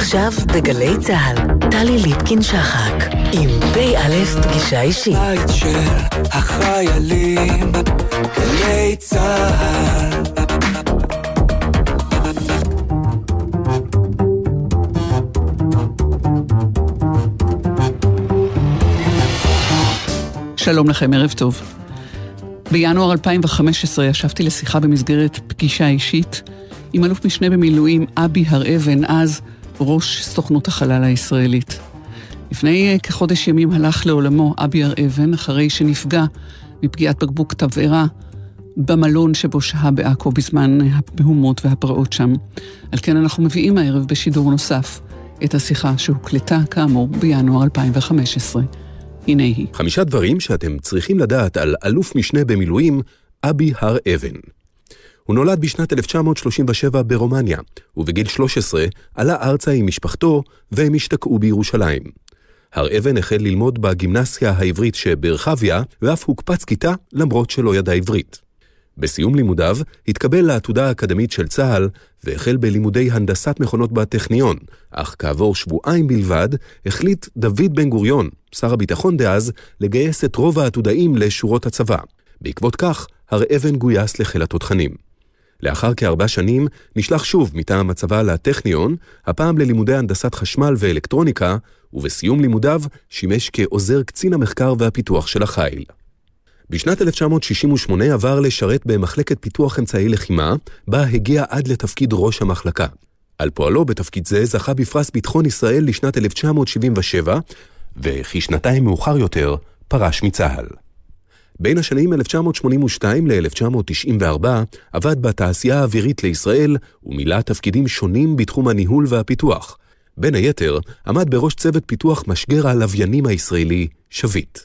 עכשיו בגלי צה"ל, טלי ליפקין-שחק, עם פ"א פגישה אישית. בית של החיילים, גלי צה"ל. שלום לכם, ערב טוב. בינואר 2015 ישבתי לשיחה במסגרת פגישה אישית עם אלוף משנה במילואים אבי הר-אבן, אז ראש סוכנות החלל הישראלית. לפני כחודש ימים הלך לעולמו אבי הר-אבן אחרי שנפגע מפגיעת בקבוק תבערה במלון שבו שהה בעכו בזמן המהומות והפרעות שם. על כן אנחנו מביאים הערב בשידור נוסף את השיחה שהוקלטה כאמור בינואר 2015. הנה היא. חמישה דברים שאתם צריכים לדעת על אלוף משנה במילואים, אבי הר-אבן. הוא נולד בשנת 1937 ברומניה, ובגיל 13 עלה ארצה עם משפחתו והם השתקעו בירושלים. הר-אבן החל ללמוד בגימנסיה העברית שברחביה, ואף הוקפץ כיתה למרות שלא ידע עברית. בסיום לימודיו התקבל לעתודה האקדמית של צה"ל והחל בלימודי הנדסת מכונות בטכניון, אך כעבור שבועיים בלבד החליט דוד בן גוריון, שר הביטחון דאז, לגייס את רוב העתודאים לשורות הצבא. בעקבות כך, הר אבן גויס לחיל התותחנים. לאחר כארבע שנים נשלח שוב מטעם הצבא לטכניון, הפעם ללימודי הנדסת חשמל ואלקטרוניקה, ובסיום לימודיו שימש כעוזר קצין המחקר והפיתוח של החיל. בשנת 1968 עבר לשרת במחלקת פיתוח אמצעי לחימה, בה הגיע עד לתפקיד ראש המחלקה. על פועלו בתפקיד זה זכה בפרס ביטחון ישראל לשנת 1977, וכשנתיים מאוחר יותר פרש מצה"ל. בין השנים 1982 ל-1994 עבד בתעשייה האווירית לישראל ומילא תפקידים שונים בתחום הניהול והפיתוח. בין היתר, עמד בראש צוות פיתוח משגר הלוויינים הישראלי, שביט.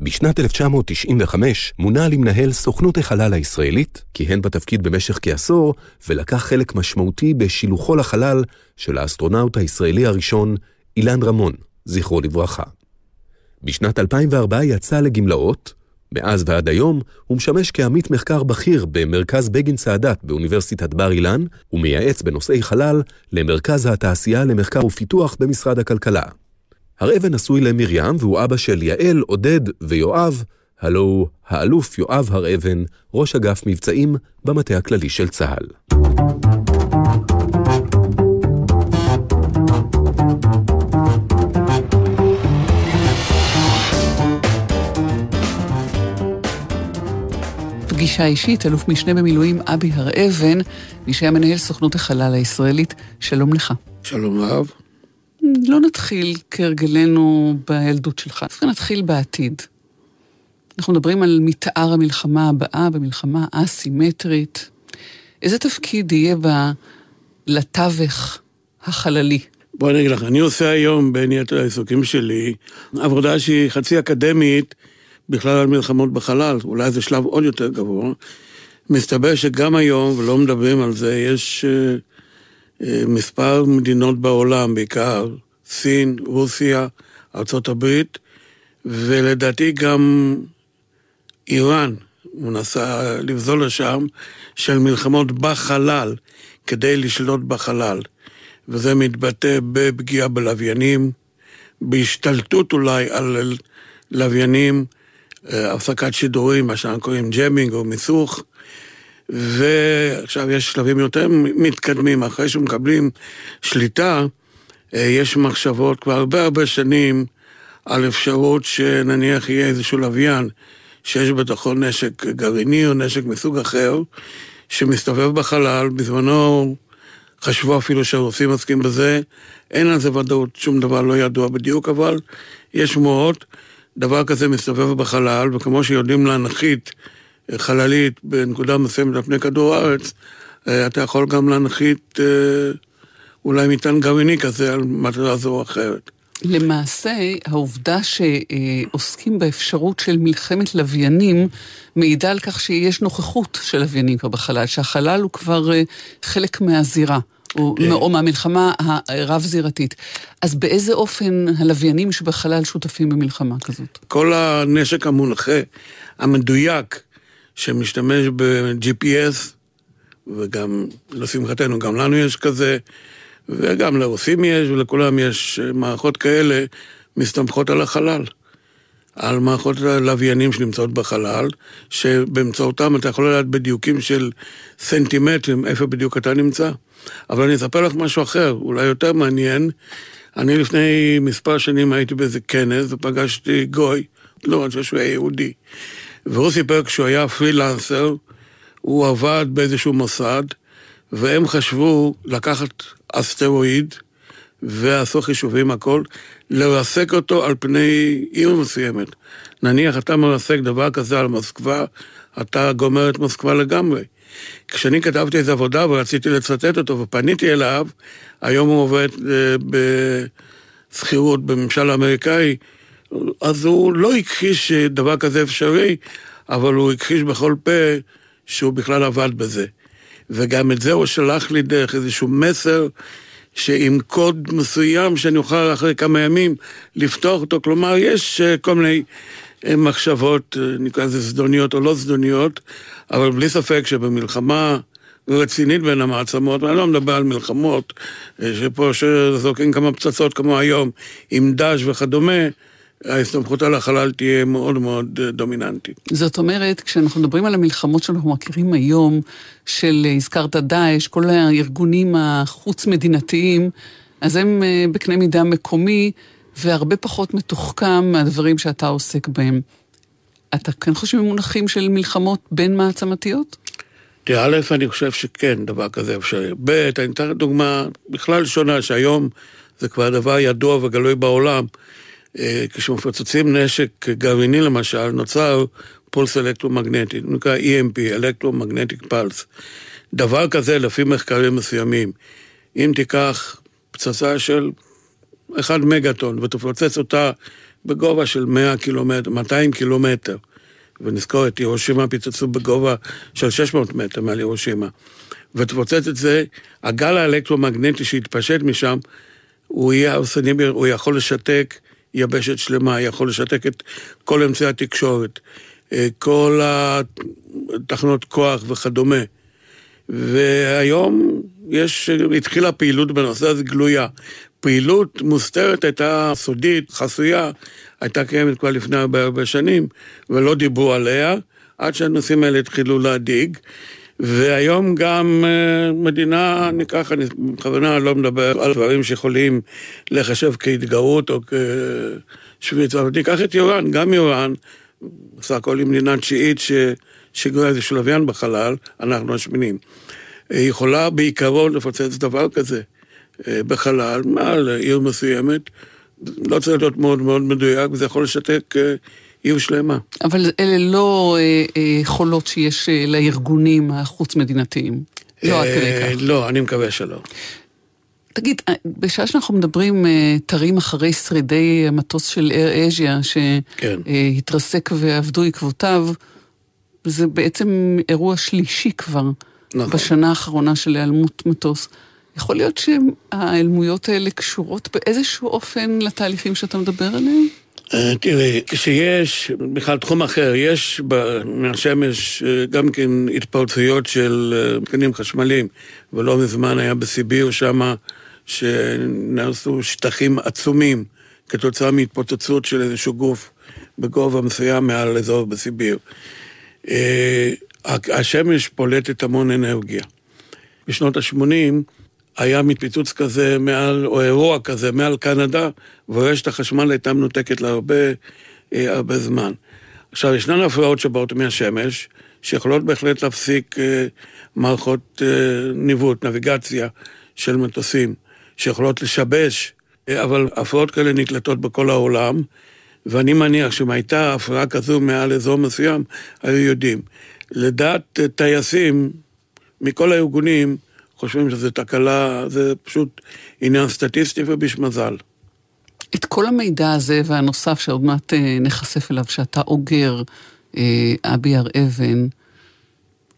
בשנת 1995 מונה למנהל סוכנות החלל הישראלית, כיהן בתפקיד במשך כעשור, ולקח חלק משמעותי בשילוחו לחלל של האסטרונאוט הישראלי הראשון, אילן רמון, זכרו לברכה. בשנת 2004 יצא לגמלאות, מאז ועד היום הוא משמש כעמית מחקר בכיר במרכז בגין סאדאת באוניברסיטת בר אילן, ומייעץ בנושאי חלל למרכז התעשייה למחקר ופיתוח במשרד הכלכלה. הר אבן נשוי למרים והוא אבא של יעל, עודד ויואב, הלא הוא האלוף יואב הר אבן, ראש אגף מבצעים במטה הכללי של צה"ל. פגישה אישית, אלוף משנה במילואים אבי הר אבן, מי שהיה מנהל סוכנות החלל הישראלית, שלום לך. שלום רב. לא נתחיל כהרגלנו בילדות שלך, דווקא נתחיל בעתיד. אנחנו מדברים על מתאר המלחמה הבאה, במלחמה אסימטרית. איזה תפקיד יהיה בה לתווך החללי? בוא אני אגיד לך, אני עושה היום, בין יתר העיסוקים שלי, עבודה שהיא חצי אקדמית, בכלל על מלחמות בחלל, אולי זה שלב עוד יותר גבוה. מסתבר שגם היום, ולא מדברים על זה, יש uh, uh, מספר מדינות בעולם, בעיקר סין, רוסיה, ארה"ב, ולדעתי גם איראן מנסה לבזול לשם, של מלחמות בחלל, כדי לשלוט בחלל. וזה מתבטא בפגיעה בלוויינים, בהשתלטות אולי על לוויינים, אה, הפסקת שידורים, מה שאנחנו קוראים ג'מינג או מיסוך, ועכשיו יש שלבים יותר מתקדמים, אחרי שמקבלים שליטה, אה, יש מחשבות כבר הרבה הרבה שנים על אפשרות שנניח יהיה איזשהו לוויין שיש בתוכו נשק גרעיני או נשק מסוג אחר, שמסתובב בחלל, בזמנו חשבו אפילו שהרוסים עוסקים בזה, אין על זה ודאות, שום דבר לא ידוע בדיוק, אבל יש שמועות. דבר כזה מסתובב בחלל, וכמו שיודעים להנחית חללית בנקודה מסוימת על פני כדור הארץ, אה, אתה יכול גם להנחית אה, אולי מטען גרעיני כזה על מטרה זו או אחרת. למעשה, העובדה שעוסקים באפשרות של מלחמת לוויינים מעידה על כך שיש נוכחות של לוויינים כבר בחלל, שהחלל הוא כבר אה, חלק מהזירה. או, כן. או מהמלחמה הרב-זירתית. אז באיזה אופן הלוויינים שבחלל שותפים במלחמה כזאת? כל הנשק המונחה, המדויק, שמשתמש ב-GPS, וגם, לשמחתנו, גם לנו יש כזה, וגם לרוסים יש ולכולם יש מערכות כאלה, מסתמכות על החלל. על מערכות הלוויינים שנמצאות בחלל, שבאמצעותם אתה יכול לדעת בדיוקים של סנטימטרים איפה בדיוק אתה נמצא. אבל אני אספר לך משהו אחר, אולי יותר מעניין. אני לפני מספר שנים הייתי באיזה כנס ופגשתי גוי, לא, אני חושב שהוא היה יהודי. והוא סיפר כשהוא היה פרילנסר, הוא עבד באיזשהו מוסד, והם חשבו לקחת אסטרואיד, ועשו חישובים הכל, לרסק אותו על פני עיר מסוימת. נניח אתה מרסק דבר כזה על מוסקבה, אתה גומר את מוסקבה לגמרי. כשאני כתבתי איזו עבודה ורציתי לצטט אותו ופניתי אליו, היום הוא עובד אה, בשכירות בממשל האמריקאי, אז הוא לא הכחיש שדבר כזה אפשרי, אבל הוא הכחיש בכל פה שהוא בכלל עבד בזה. וגם את זה הוא שלח לי דרך איזשהו מסר שעם קוד מסוים שאני אוכל אחרי כמה ימים לפתוח אותו. כלומר, יש אה, כל מיני מחשבות, אה, נקרא לזה זדוניות או לא זדוניות, אבל בלי ספק שבמלחמה רצינית בין המעצמות, ואני לא מדבר על מלחמות, שפה שזורקים כמה פצצות כמו היום, עם דש וכדומה, ההסתמכות על החלל תהיה מאוד מאוד אה, דומיננטית. זאת אומרת, כשאנחנו מדברים על המלחמות שאנחנו מכירים היום, של אה, הזכרת דאעש, כל הארגונים החוץ-מדינתיים, אז הם אה, בקנה מידה מקומי, והרבה פחות מתוחכם מהדברים שאתה עוסק בהם. אתה כן חושב במונחים של מלחמות בין מעצמתיות? תראה, א', אני חושב שכן, דבר כזה אפשרי. ב', אני אתן דוגמה בכלל שונה, שהיום זה כבר דבר ידוע וגלוי בעולם. אה, כשמפוצצים נשק גרעיני למשל, נוצר פולס אלקטרומגנטי, נקרא EMP, electromagnetic pulse. דבר כזה, לפי מחקרים מסוימים, אם תיקח פצצה של 1 מגטון ותפוצץ אותה בגובה של 100 קילומטר, 200 קילומטר, ונזכור את ירושימה פיצצו בגובה של 600 מטר מעל ירושימה, ותפוצץ את זה, הגל האלקטרומגנטי שהתפשט משם, הוא יהיה הרסני, הוא יכול לשתק יבשת שלמה, יכול לשתק את כל אמצעי התקשורת, אה, כל התחנות כוח וכדומה. והיום יש, התחילה פעילות בנושא הזה גלויה. פעילות מוסתרת הייתה סודית, חסויה, הייתה קיימת כבר לפני הרבה הרבה שנים, ולא דיברו עליה, עד שהנושאים האלה התחילו להדאיג. והיום גם אה, מדינה, ניקח, אני בכוונה לא מדבר על דברים שיכולים לחשב כהתגרות או כשוויץ, אבל ניקח את איראן, גם איראן, בסך הכל היא מדינה תשיעית ששיגרה איזשהו לוויין בחלל, אנחנו השמינים. היא יכולה בעיקרון לפוצץ דבר כזה בחלל, מעל עיר מסוימת, לא צריך להיות מאוד מאוד מדויק, וזה יכול לשתק אה, עיר שלמה. אבל אלה לא אה, אה, חולות שיש אה, לארגונים החוץ-מדינתיים. לא עד כדי אה, כך. לא, אני מקווה שלא. תגיד, אה, בשעה שאנחנו מדברים אה, תרים אחרי שרידי המטוס של אייר אז'יה, כן. שהתרסק ואבדו עקבותיו, זה בעצם אירוע שלישי כבר, נכון. בשנה האחרונה של היעלמות מטוס. יכול להיות שההיעלמויות האלה קשורות באיזשהו אופן לתהליכים שאתה מדבר עליהם? אה, תראי, כשיש, בכלל תחום אחר, יש מהשמש אה, גם כן התפרצויות של אה, מתקנים חשמליים, ולא מזמן היה בסיביר שמה שנעשו שטחים עצומים כתוצאה מהתפוצצות של איזשהו גוף בגובה מסוים מעל אזור בסיביר. השמש פולטת המון אנרגיה. בשנות ה-80 היה מפיצוץ כזה מעל, או אירוע כזה מעל קנדה, ורשת החשמל הייתה מנותקת להרבה אה, הרבה זמן. עכשיו, ישנן הפרעות שבאות מהשמש, שיכולות בהחלט להפסיק אה, מערכות אה, ניווט, נביגציה של מטוסים, שיכולות לשבש, אה, אבל הפרעות כאלה נקלטות בכל העולם, ואני מניח שאם הייתה הפרעה כזו מעל אזור מסוים, היו יודעים. לדעת טייסים מכל הארגונים, חושבים שזו תקלה, זה פשוט עניין סטטיסטי ובשמזל. את כל המידע הזה והנוסף שעוד מעט אה, נחשף אליו, שאתה אוגר, אה, אבי הר אבן,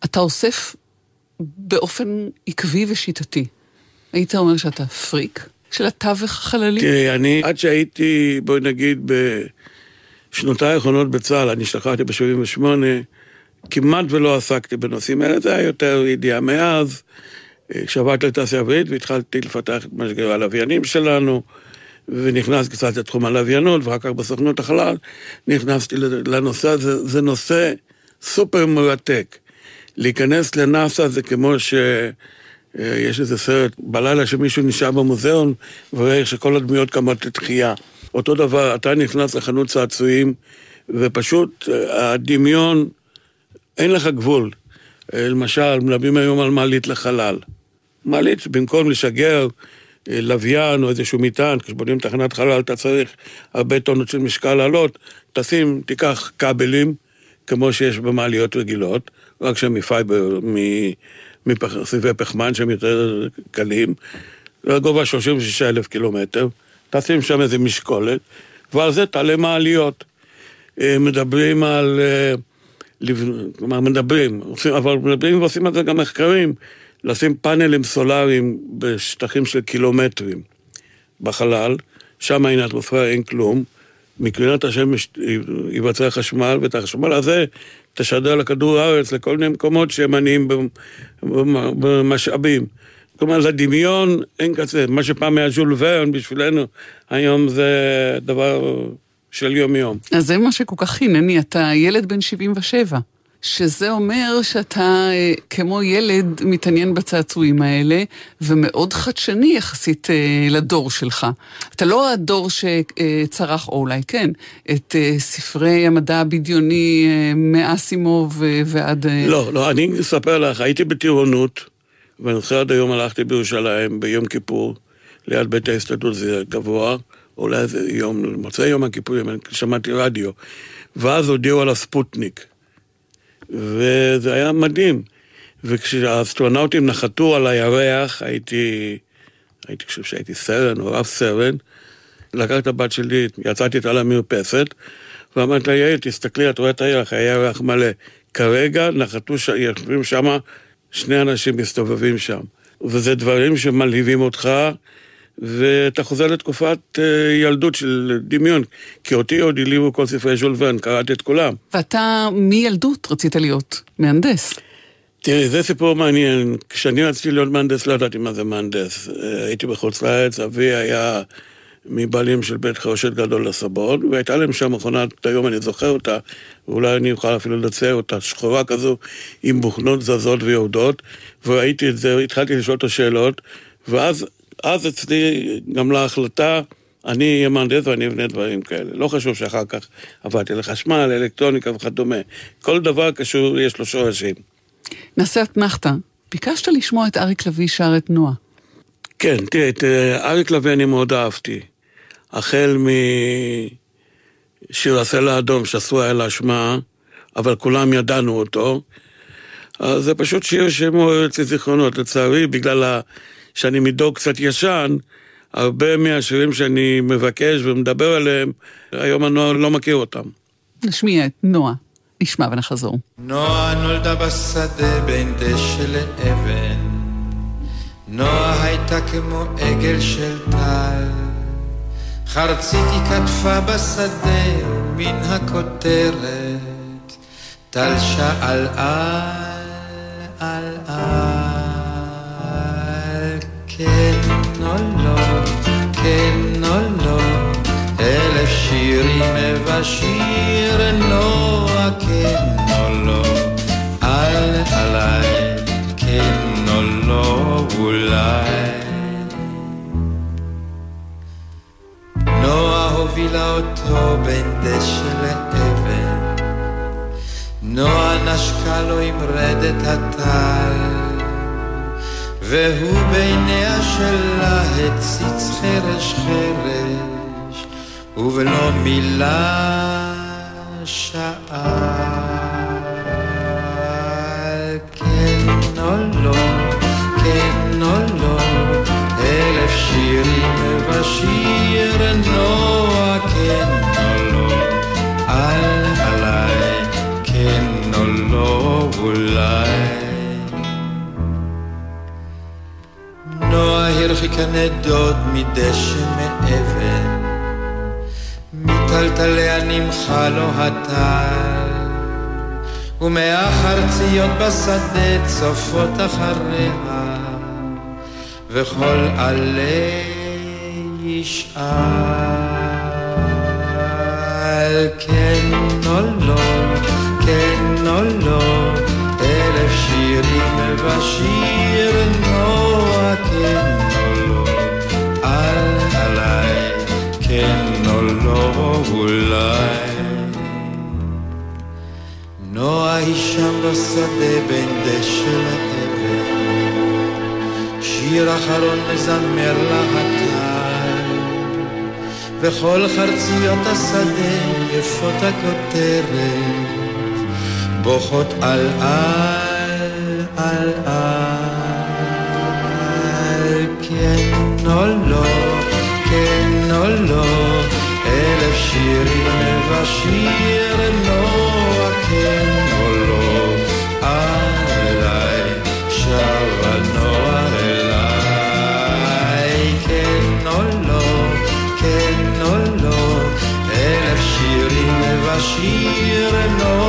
אתה אוסף באופן עקבי ושיטתי. היית אומר שאתה פריק של התווך החללי? תראי, אני, עד שהייתי, בואי נגיד, בשנותיי האחרונות בצה"ל, אני השתחררתי ב-78, כמעט ולא עסקתי בנושאים האלה, זה היה יותר ידיעה מאז. כשעברתי לתעשייה אווירית והתחלתי לפתח את משגרי הלוויינים שלנו, ונכנס קצת לתחום הלוויינות, ואחר כך בסוכנות החלל, נכנסתי לנושא הזה, זה נושא סופר מרתק. להיכנס לנאסא זה כמו ש... יש איזה סרט בלילה שמישהו נשאר במוזיאון ורואה איך שכל הדמויות קמות לתחייה. אותו דבר, אתה נכנס לחנות צעצועים ופשוט הדמיון, אין לך גבול. למשל, מדברים היום על מעלית לחלל. מעלית, במקום לשגר לוויין או איזשהו מטען, כשבונים תחנת חלל אתה צריך הרבה טונות של משקל לעלות, תשים, תיקח כבלים, כמו שיש במעליות רגילות, רק שהם מפייבר, מסיבי פחמן שהם יותר קלים, לגובה 36 אלף קילומטר, תשים שם איזה משקולת, ועל זה תעלה מעליות. מדברים על... כלומר, מדברים, אבל מדברים ועושים על זה גם מחקרים. לשים פאנלים סולאריים בשטחים של קילומטרים בחלל, שם אין אטמוספירה, אין כלום, מקרינת השמש ייווצר חשמל, ואת החשמל הזה תשדר לכדור הארץ, לכל מיני מקומות שהם עניים במשאבים. כלומר, לדמיון אין כזה, מה שפעם היה ז'ול ורן בשבילנו, היום זה דבר של יום-יום. אז זה מה שכל כך חינני, אתה ילד בן 77. שזה אומר שאתה כמו ילד מתעניין בצעצועים האלה, ומאוד חדשני יחסית לדור שלך. אתה לא הדור שצרח, או אולי כן, את ספרי המדע הבדיוני מאסימוב ועד... לא, לא, אני אספר לך, הייתי בטירונות, ואני זוכר עד היום הלכתי בירושלים ביום כיפור, ליד בית ההסתדרות, זה גבוה, אולי זה יום, מוצאי יום הכיפורים, שמעתי רדיו, ואז הודיעו על הספוטניק. וזה היה מדהים. וכשהאסטרונאוטים נחתו על הירח, הייתי, הייתי חושב שהייתי סרן או רב סרן, לקחתי את הבת שלי, יצאתי איתה למרפסת, ואמרתי לה, יעל, תסתכלי, את רואה את הירח, הירח מלא. כרגע נחתו, יושבים שם, שני אנשים מסתובבים שם. וזה דברים שמלהיבים אותך, ואתה חוזר לתקופת ילדות של דמיון, כי אותי עוד הליבו כל ספרי ז'ול ורן, קראתי את כולם. ואתה מילדות רצית להיות מהנדס. תראי, זה סיפור מעניין. כשאני רציתי להיות מהנדס, לא ידעתי מה זה מהנדס. הייתי בחוץ לארץ, אבי היה מבעלים של בית חרושת גדול לסבון, והייתה להם שם מכונת, היום אני זוכר אותה, ואולי אני אוכל אפילו לצייר אותה, שחורה כזו, עם בוכנות זזות ויורדות, וראיתי את זה, התחלתי לשאול את השאלות, ואז אז אצלי גם להחלטה, אני אהיה מהנדס ואני אבנה דברים כאלה. לא חשוב שאחר כך עבדתי לחשמל, אלקטרוניקה וכדומה. כל דבר קשור, יש לו שורשים. נעשה אתנחתא. ביקשת לשמוע את אריק לביא שר את נועה. כן, תראה, את אריק לביא אני מאוד אהבתי. החל משיר הסלע האדום שעשו היה להשמעה, אבל כולם ידענו אותו. אז זה פשוט שיר שמעורר אצלי זיכרונות. לצערי, בגלל ה... שאני מדור קצת ישן, הרבה מהשירים שאני מבקש ומדבר עליהם, היום הנוער לא מכיר אותם. נשמיע את נועה, נשמע ונחזור. נועה נולדה בשדה בין דשא לאבן, נועה הייתה כמו עגל של טל, חרצית היא כתפה בשדה מן הכותרת, טל שאל על, על על. כן או לא, כן או לא, אלף שירים ובשיר נועה, כן או לא, אל עליי, כן או לא, אולי. נועה הובילה אותו בין דשא לאבן, נועה נשקה לו עם רדת הטל. והוא בעיניה שלה הציץ חרש חרש, ובלא מילה שאל הרחיקה נדוד מדשא מאבן, מטלטליה נמחה לו הטל, ומהחרציות בשדה צופות אחריה. וכל עלי ישאל כן או לא, כן או לא, אלף שירים ושיר נוע כן כן או לא אולי. נועה היא שם בשדה בין דשא לאבן, שיר אחרון מזמר לה הטל, וכל חרציות השדה יפות הכותרת, בוכות על על על על, כן או לא, כן או לא, אלף שירים ושיר נוע כן או לא, אליי שבה נוע אליי, כן או לא, כן או לא, אלף שירים ושיר נוע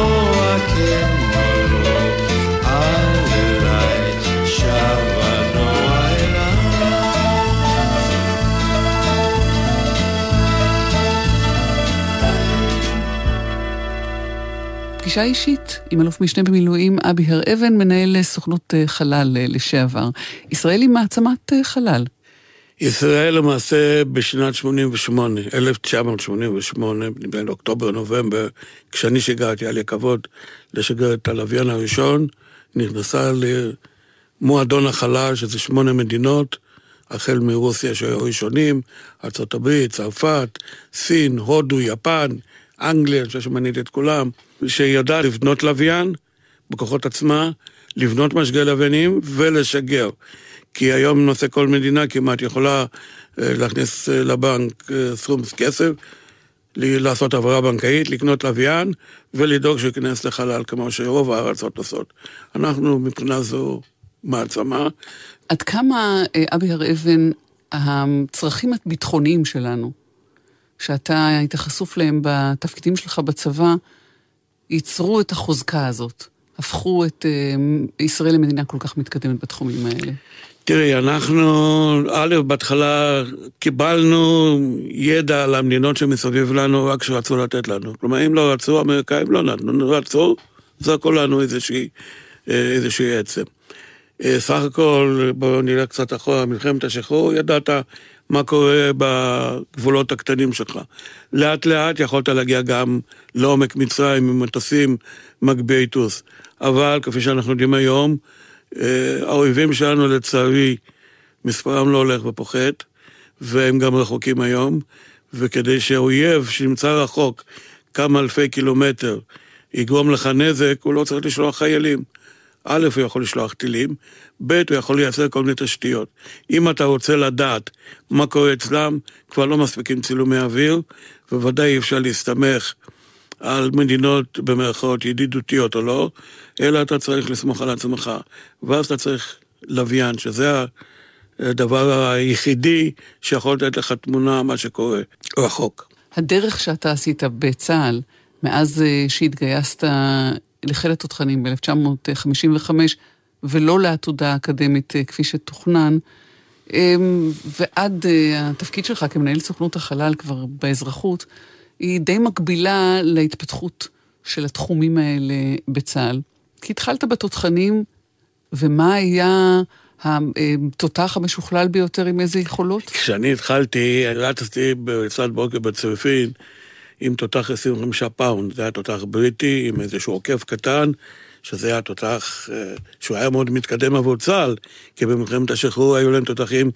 פגישה אישית עם אלוף משנה במילואים אבי הר-אבן, מנהל סוכנות אה, חלל אה, לשעבר. ישראל היא מעצמת אה, חלל. ישראל למעשה בשנת 88, 1988, בין אוקטובר-נובמבר, כשאני שיגרתי, היה לי הכבוד לשגר את הלוויין הראשון, נכנסה למועדון החלל, שזה שמונה מדינות, החל מרוסיה שהיו ראשונים, ארה"ב, צרפת, סין, הודו, יפן, אנגליה, אני חושב שמניתי את כולם, שידעה לבנות לוויין בכוחות עצמה, לבנות משגי לוויינים ולשגר. כי היום למעשה כל מדינה כמעט יכולה אה, להכניס אה, לבנק אה, סכום כסף, לעשות העברה בנקאית, לקנות לוויין ולדאוג שהוא ייכנס לחלל כמו שרוב הארצות עושות. אנחנו מבחינה זו מעצמה. עד כמה, אבי הר-אבן, הצרכים הביטחוניים שלנו, שאתה היית חשוף להם בתפקידים שלך בצבא, ייצרו את החוזקה הזאת, הפכו את אה, ישראל למדינה כל כך מתקדמת בתחומים האלה. תראי, אנחנו, א', בהתחלה קיבלנו ידע על המדינות שמסביב לנו רק כשרצו לתת לנו. כלומר, אם לא רצו, האמריקאים לא נתנו, רצו, זרקו לנו איזושהי, אה, איזושהי עצם. אה, סך הכל, בואו נראה קצת אחורה, מלחמת השחרור, ידעת מה קורה בגבולות הקטנים שלך. לאט לאט יכולת להגיע גם לעומק מצרים עם מטוסים מגביהי טוס. אבל כפי שאנחנו יודעים היום, אה, האויבים שלנו לצערי, מספרם לא הולך ופוחת, והם גם רחוקים היום, וכדי שאויב שנמצא רחוק כמה אלפי קילומטר יגרום לך נזק, הוא לא צריך לשלוח חיילים. א', הוא יכול לשלוח טילים, ב', הוא יכול לייצר כל מיני תשתיות. אם אתה רוצה לדעת מה קורה אצלם, כבר לא מספיקים צילומי אוויר, ובוודאי אי אפשר להסתמך על מדינות במרכאות ידידותיות או לא, אלא אתה צריך לסמוך על עצמך. ואז אתה צריך לוויין, שזה הדבר היחידי שיכול לתת לך תמונה מה שקורה רחוק. הדרך שאתה עשית בצה"ל, מאז אה, שהתגייסת לחיל התותחנים ב-1955, ולא לעתודה אקדמית אה, כפי שתוכנן, אמ, ועד אה, התפקיד שלך כמנהל סוכנות החלל כבר באזרחות, היא די מקבילה להתפתחות של התחומים האלה בצה"ל. כי התחלת בתותחנים, ומה היה התותח המשוכלל ביותר עם איזה יכולות? כשאני התחלתי, רצתי בצד בוקר בצריפין עם תותח 25 פאונד, זה היה תותח בריטי עם איזשהו עוקף קטן, שזה היה תותח אה, שהוא היה מאוד מתקדם עבור צה"ל, כי במלחמת השחרור היו להם תותחים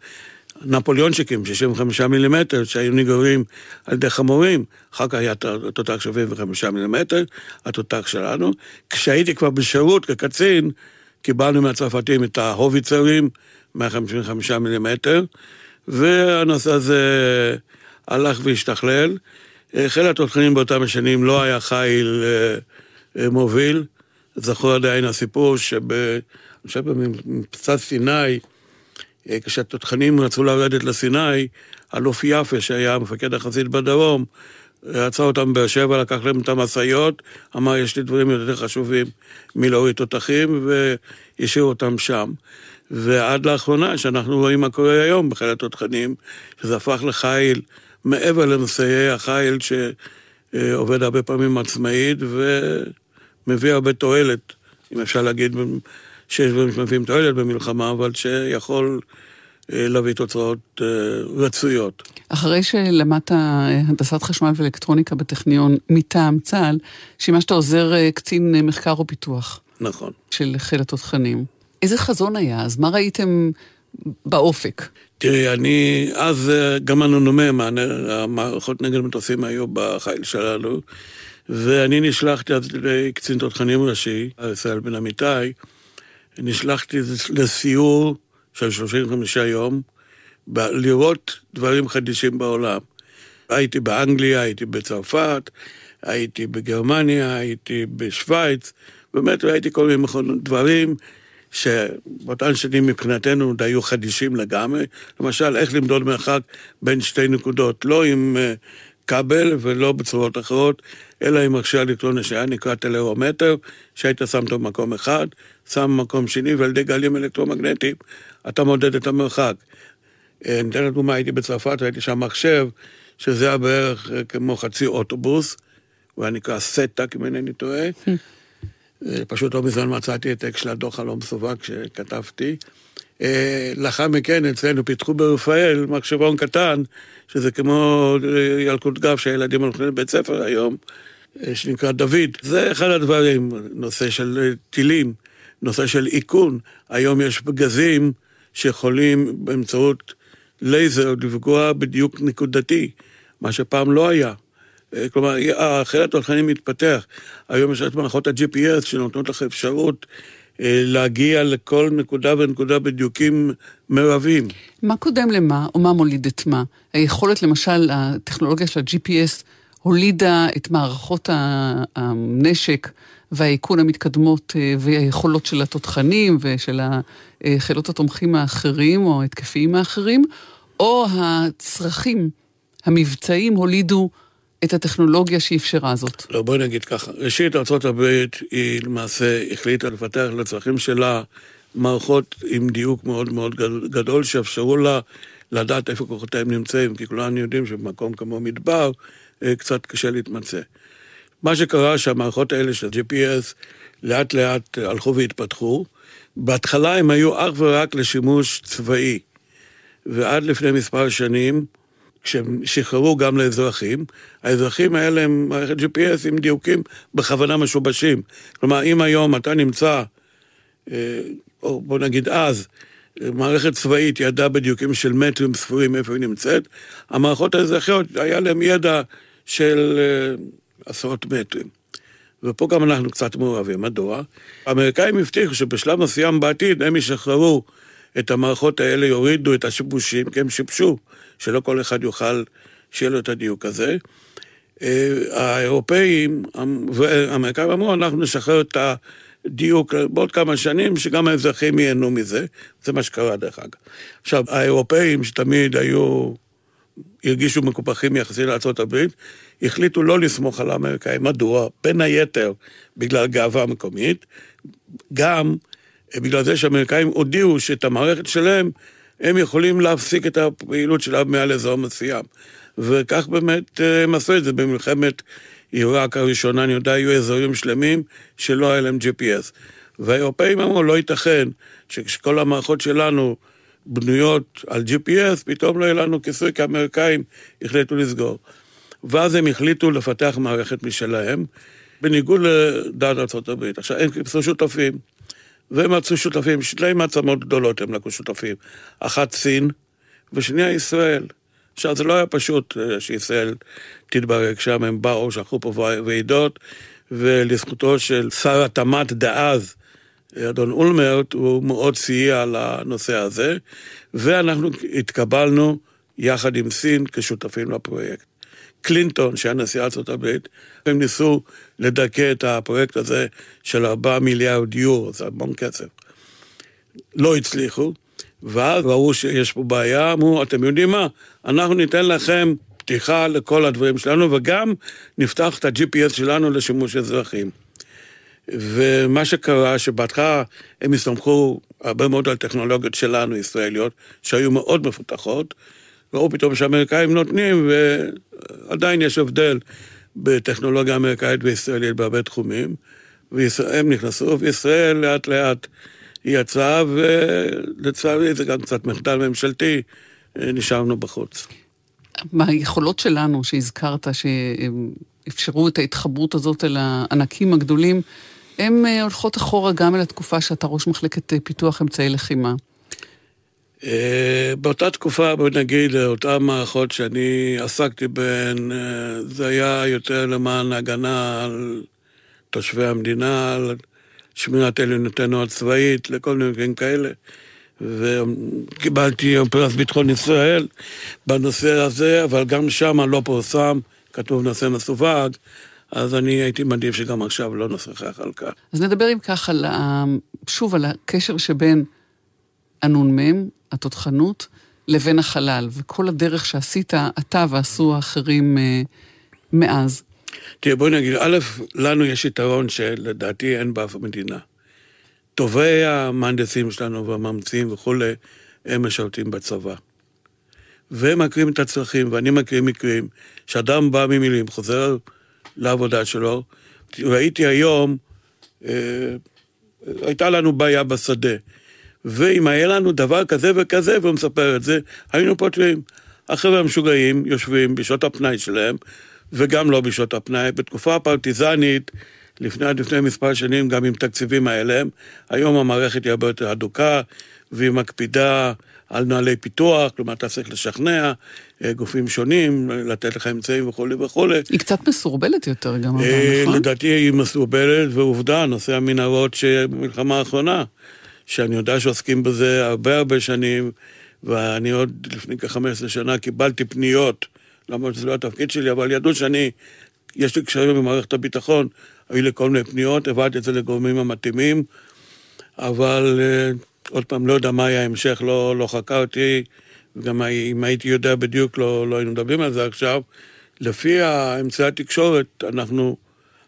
נפוליאונשיקים, 65 מילימטר, שהיו נגררים על ידי חמורים. אחר כך היה תותח 75 מילימטר, התותח שלנו. כשהייתי כבר בשירות כקצין, קיבלנו מהצרפתים את ההוביצרים, 155 מילימטר, והנושא הזה הלך והשתכלל. חיל התותחנים באותם השנים לא היה חיל אה, מוביל. זכור עדיין הסיפור שב... אני חושב במבצע סיני, כשהתותחנים רצו לרדת לסיני, אלוף יפה, שהיה מפקד החזית בדרום, עצר אותם באר שבע, לקח להם את המשאיות, אמר, יש לי דברים יותר חשובים מלהוריד תותחים, והשאיר אותם שם. ועד לאחרונה, שאנחנו רואים מה קורה היום בחיל התותחנים, שזה הפך לחיל מעבר למסייעי החיל שעובד הרבה פעמים עצמאית ומביא הרבה תועלת, אם אפשר להגיד שיש דברים שמביאים תועלת במלחמה, אבל שיכול אה, להביא תוצאות אה, רצויות. אחרי שלמדת אה, הנדסת חשמל ואלקטרוניקה בטכניון מטעם צה"ל, שימשת עוזר קצין מחקר ופיתוח. נכון. של חיל התותחנים. איזה חזון היה אז? מה ראיתם באופק? תראי, אני, אז גם הנ"מ, המערכות נגד מטוסים היו בחיל שלנו, ואני נשלחתי אז לקצין תותחנים ראשי, ישראל בן אמיתי, נשלחתי לסיור של 35 יום, לראות דברים חדישים בעולם. הייתי באנגליה, הייתי בצרפת, הייתי בגרמניה, הייתי בשוויץ, באמת ראיתי כל מיני דברים שבאותן שנים מבחינתנו עוד היו חדישים לגמרי. למשל, איך למדוד מרחק בין שתי נקודות, לא עם אה, כבל ולא בצורות אחרות, אלא עם מכשיר אלקטרוני שהיה נקרא טלרומטר, שהיית שם אותו במקום אחד, שם במקום שני, ועל ידי גלים אלקטרומגנטיים אתה מודד את המרחק. אה, אני אתן לדוגמה, הייתי בצרפת, הייתי שם מחשב, שזה היה בערך אה, כמו חצי אוטובוס, הוא היה נקרא סטאק, אם אינני טועה. אה, פשוט לא מזמן מצאתי העתק של הדוח הלא מסווג שכתבתי. לאחר מכן אצלנו פיתחו ברפאל מחשבון קטן, שזה כמו ילקוט גב שהילדים הולכים לבית ספר היום, שנקרא דוד. זה אחד הדברים, נושא של טילים, נושא של איכון. היום יש פגזים שיכולים באמצעות לייזר לפגוע בדיוק נקודתי, מה שפעם לא היה. כלומר, החיל התותחני מתפתח. היום יש את מערכות ה-GPS שנותנות לך אפשרות אה, להגיע לכל נקודה ונקודה בדיוקים מרבים. מה קודם למה, או מה מוליד את מה? היכולת, למשל, הטכנולוגיה של ה-GPS הולידה את מערכות הנשק והאיכון המתקדמות אה, והיכולות של התותחנים ושל החילות התומכים האחרים או ההתקפיים האחרים, או הצרכים המבצעיים הולידו את הטכנולוגיה שאפשרה זאת? לא, בואי נגיד ככה. ראשית, ארה"ב היא למעשה החליטה לפתח לצרכים שלה מערכות עם דיוק מאוד מאוד גדול, שאפשרו לה לדעת איפה כוחותיהם נמצאים, כי כולנו יודעים שבמקום כמו מדבר, אה, קצת קשה להתמצא. מה שקרה שהמערכות האלה של GPS לאט לאט הלכו והתפתחו. בהתחלה הם היו אך ורק לשימוש צבאי, ועד לפני מספר שנים, כשהם שחררו גם לאזרחים, האזרחים האלה הם מערכת GPS עם דיוקים בכוונה משובשים. כלומר, אם היום אתה נמצא, אה, או בוא נגיד אז, מערכת צבאית ידעה בדיוקים של מטרים ספורים איפה היא נמצאת, המערכות האזרחיות, היה להם ידע של אה, עשרות מטרים. ופה גם אנחנו קצת מעורבים. מדוע? האמריקאים הבטיחו שבשלב מסוים בעתיד הם ישחררו את המערכות האלה, יורידו את השיבושים, כי הם שיבשו, שלא כל אחד יוכל שיהיה לו את הדיוק הזה. אה, האירופאים והאמריקאים אמרו, אנחנו נשחרר את הדיוק בעוד כמה שנים, שגם האזרחים ייהנו מזה. זה מה שקרה דרך אגב. עכשיו, האירופאים שתמיד היו, הרגישו מקופחים יחסית לארה"ב, החליטו לא לסמוך על האמריקאים. מדוע? בין היתר בגלל גאווה מקומית, גם בגלל זה שהאמריקאים הודיעו שאת המערכת שלהם הם יכולים להפסיק את הפעילות שלה מעל אזור מסוים. וכך באמת אה, הם עשו את זה במלחמת עיראק הראשונה, אני יודע, היו אזורים שלמים שלא היה להם GPS. והאירופאים אמרו, לא ייתכן שכשכל המערכות שלנו בנויות על GPS, פתאום לא יהיה לנו כיסוי, כי האמריקאים החליטו לסגור. ואז הם החליטו לפתח מערכת משלהם, בניגוד לדעת ארה"ב. עכשיו, הם חיפשו שותפים, והם מצאו שותפים, שתי מעצמות גדולות הם לקחו שותפים. אחת סין, ושנייה ישראל. עכשיו, זה לא היה פשוט אה, שישראל תתברג שם, הם באו, שלחו פה ועידות, ולזכותו של שר התמ"ת דאז, אדון אולמרט, הוא מאוד סייע לנושא הזה, ואנחנו התקבלנו יחד עם סין כשותפים לפרויקט. קלינטון, שהיה נשיא ארצות הברית, הם ניסו לדכא את הפרויקט הזה של 4 מיליארד יורו, זה המון כסף. לא הצליחו, ואז ראו שיש פה בעיה, אמרו, אתם יודעים מה, אנחנו ניתן לכם פתיחה לכל הדברים שלנו, וגם נפתח את ה-GPS שלנו לשימוש אזרחים. ומה שקרה, שבהתחלה הם הסתמכו הרבה מאוד על טכנולוגיות שלנו, ישראליות, שהיו מאוד מפותחות, ראו פתאום שהאמריקאים נותנים, ועדיין יש הבדל בטכנולוגיה אמריקאית וישראלית בהרבה תחומים, והם נכנסו, וישראל לאט לאט יצאה, ולצערי זה גם קצת מחדל ממשלתי, נשארנו בחוץ. מהיכולות שלנו שהזכרת, שאפשרו את ההתחברות הזאת אל הענקים הגדולים, הן אה, הולכות אחורה גם אל התקופה שאתה ראש מחלקת אה, פיתוח אמצעי לחימה. אה, באותה תקופה, בוא נגיד, אותן מערכות שאני עסקתי בהן, זה היה יותר למען הגנה על תושבי המדינה, על שמירת עליונותינו הצבאית, לכל מיני דברים כאלה. וקיבלתי פרס ביטחון ישראל בנושא הזה, אבל גם שם לא פורסם, כתוב נושא מסווג, אז אני הייתי מעדיף שגם עכשיו לא נשחח על כך. אז נדבר אם כך על, ה... שוב על הקשר שבין הנ"מ, התותחנות, לבין החלל, וכל הדרך שעשית אתה ועשו האחרים אה, מאז. תראה, בואי נגיד, א', לנו יש יתרון שלדעתי אין באף מדינה. טובי המהנדסים שלנו והממציאים וכולי, הם משרתים בצבא. והם מכירים את הצרכים, ואני מכיר מקרים שאדם בא ממילים, חוזר לעבודה שלו. ראיתי היום, אה, הייתה לנו בעיה בשדה, ואם היה לנו דבר כזה וכזה, והוא מספר את זה, היינו פותרים. החבר'ה המשוגעים יושבים בשעות הפנאי שלהם, וגם לא בשעות הפנאי. בתקופה הפרטיזנית, לפני עד לפני מספר שנים, גם עם תקציבים האלה, היום המערכת היא הרבה יותר אדוקה, והיא מקפידה על נוהלי פיתוח, כלומר אתה צריך לשכנע אה, גופים שונים, לתת לך אמצעים וכולי וכולי. היא קצת מסורבלת יותר גם, אה, נכון? לדעתי היא מסורבלת, ועובדה, נושא המנהרות שבמלחמה האחרונה, שאני יודע שעוסקים בזה הרבה הרבה שנים, ואני עוד לפני כ-15 שנה קיבלתי פניות, למרות שזה לא התפקיד שלי, אבל ידעו שאני, יש לי קשרים במערכת הביטחון, היו לי כל מיני פניות, הבאתי את זה לגורמים המתאימים, אבל אה, עוד פעם, לא יודע מה היה ההמשך, לא, לא חקרתי, וגם אם הייתי יודע בדיוק, לא, לא היינו מדברים על זה עכשיו. לפי אמצעי התקשורת, אנחנו,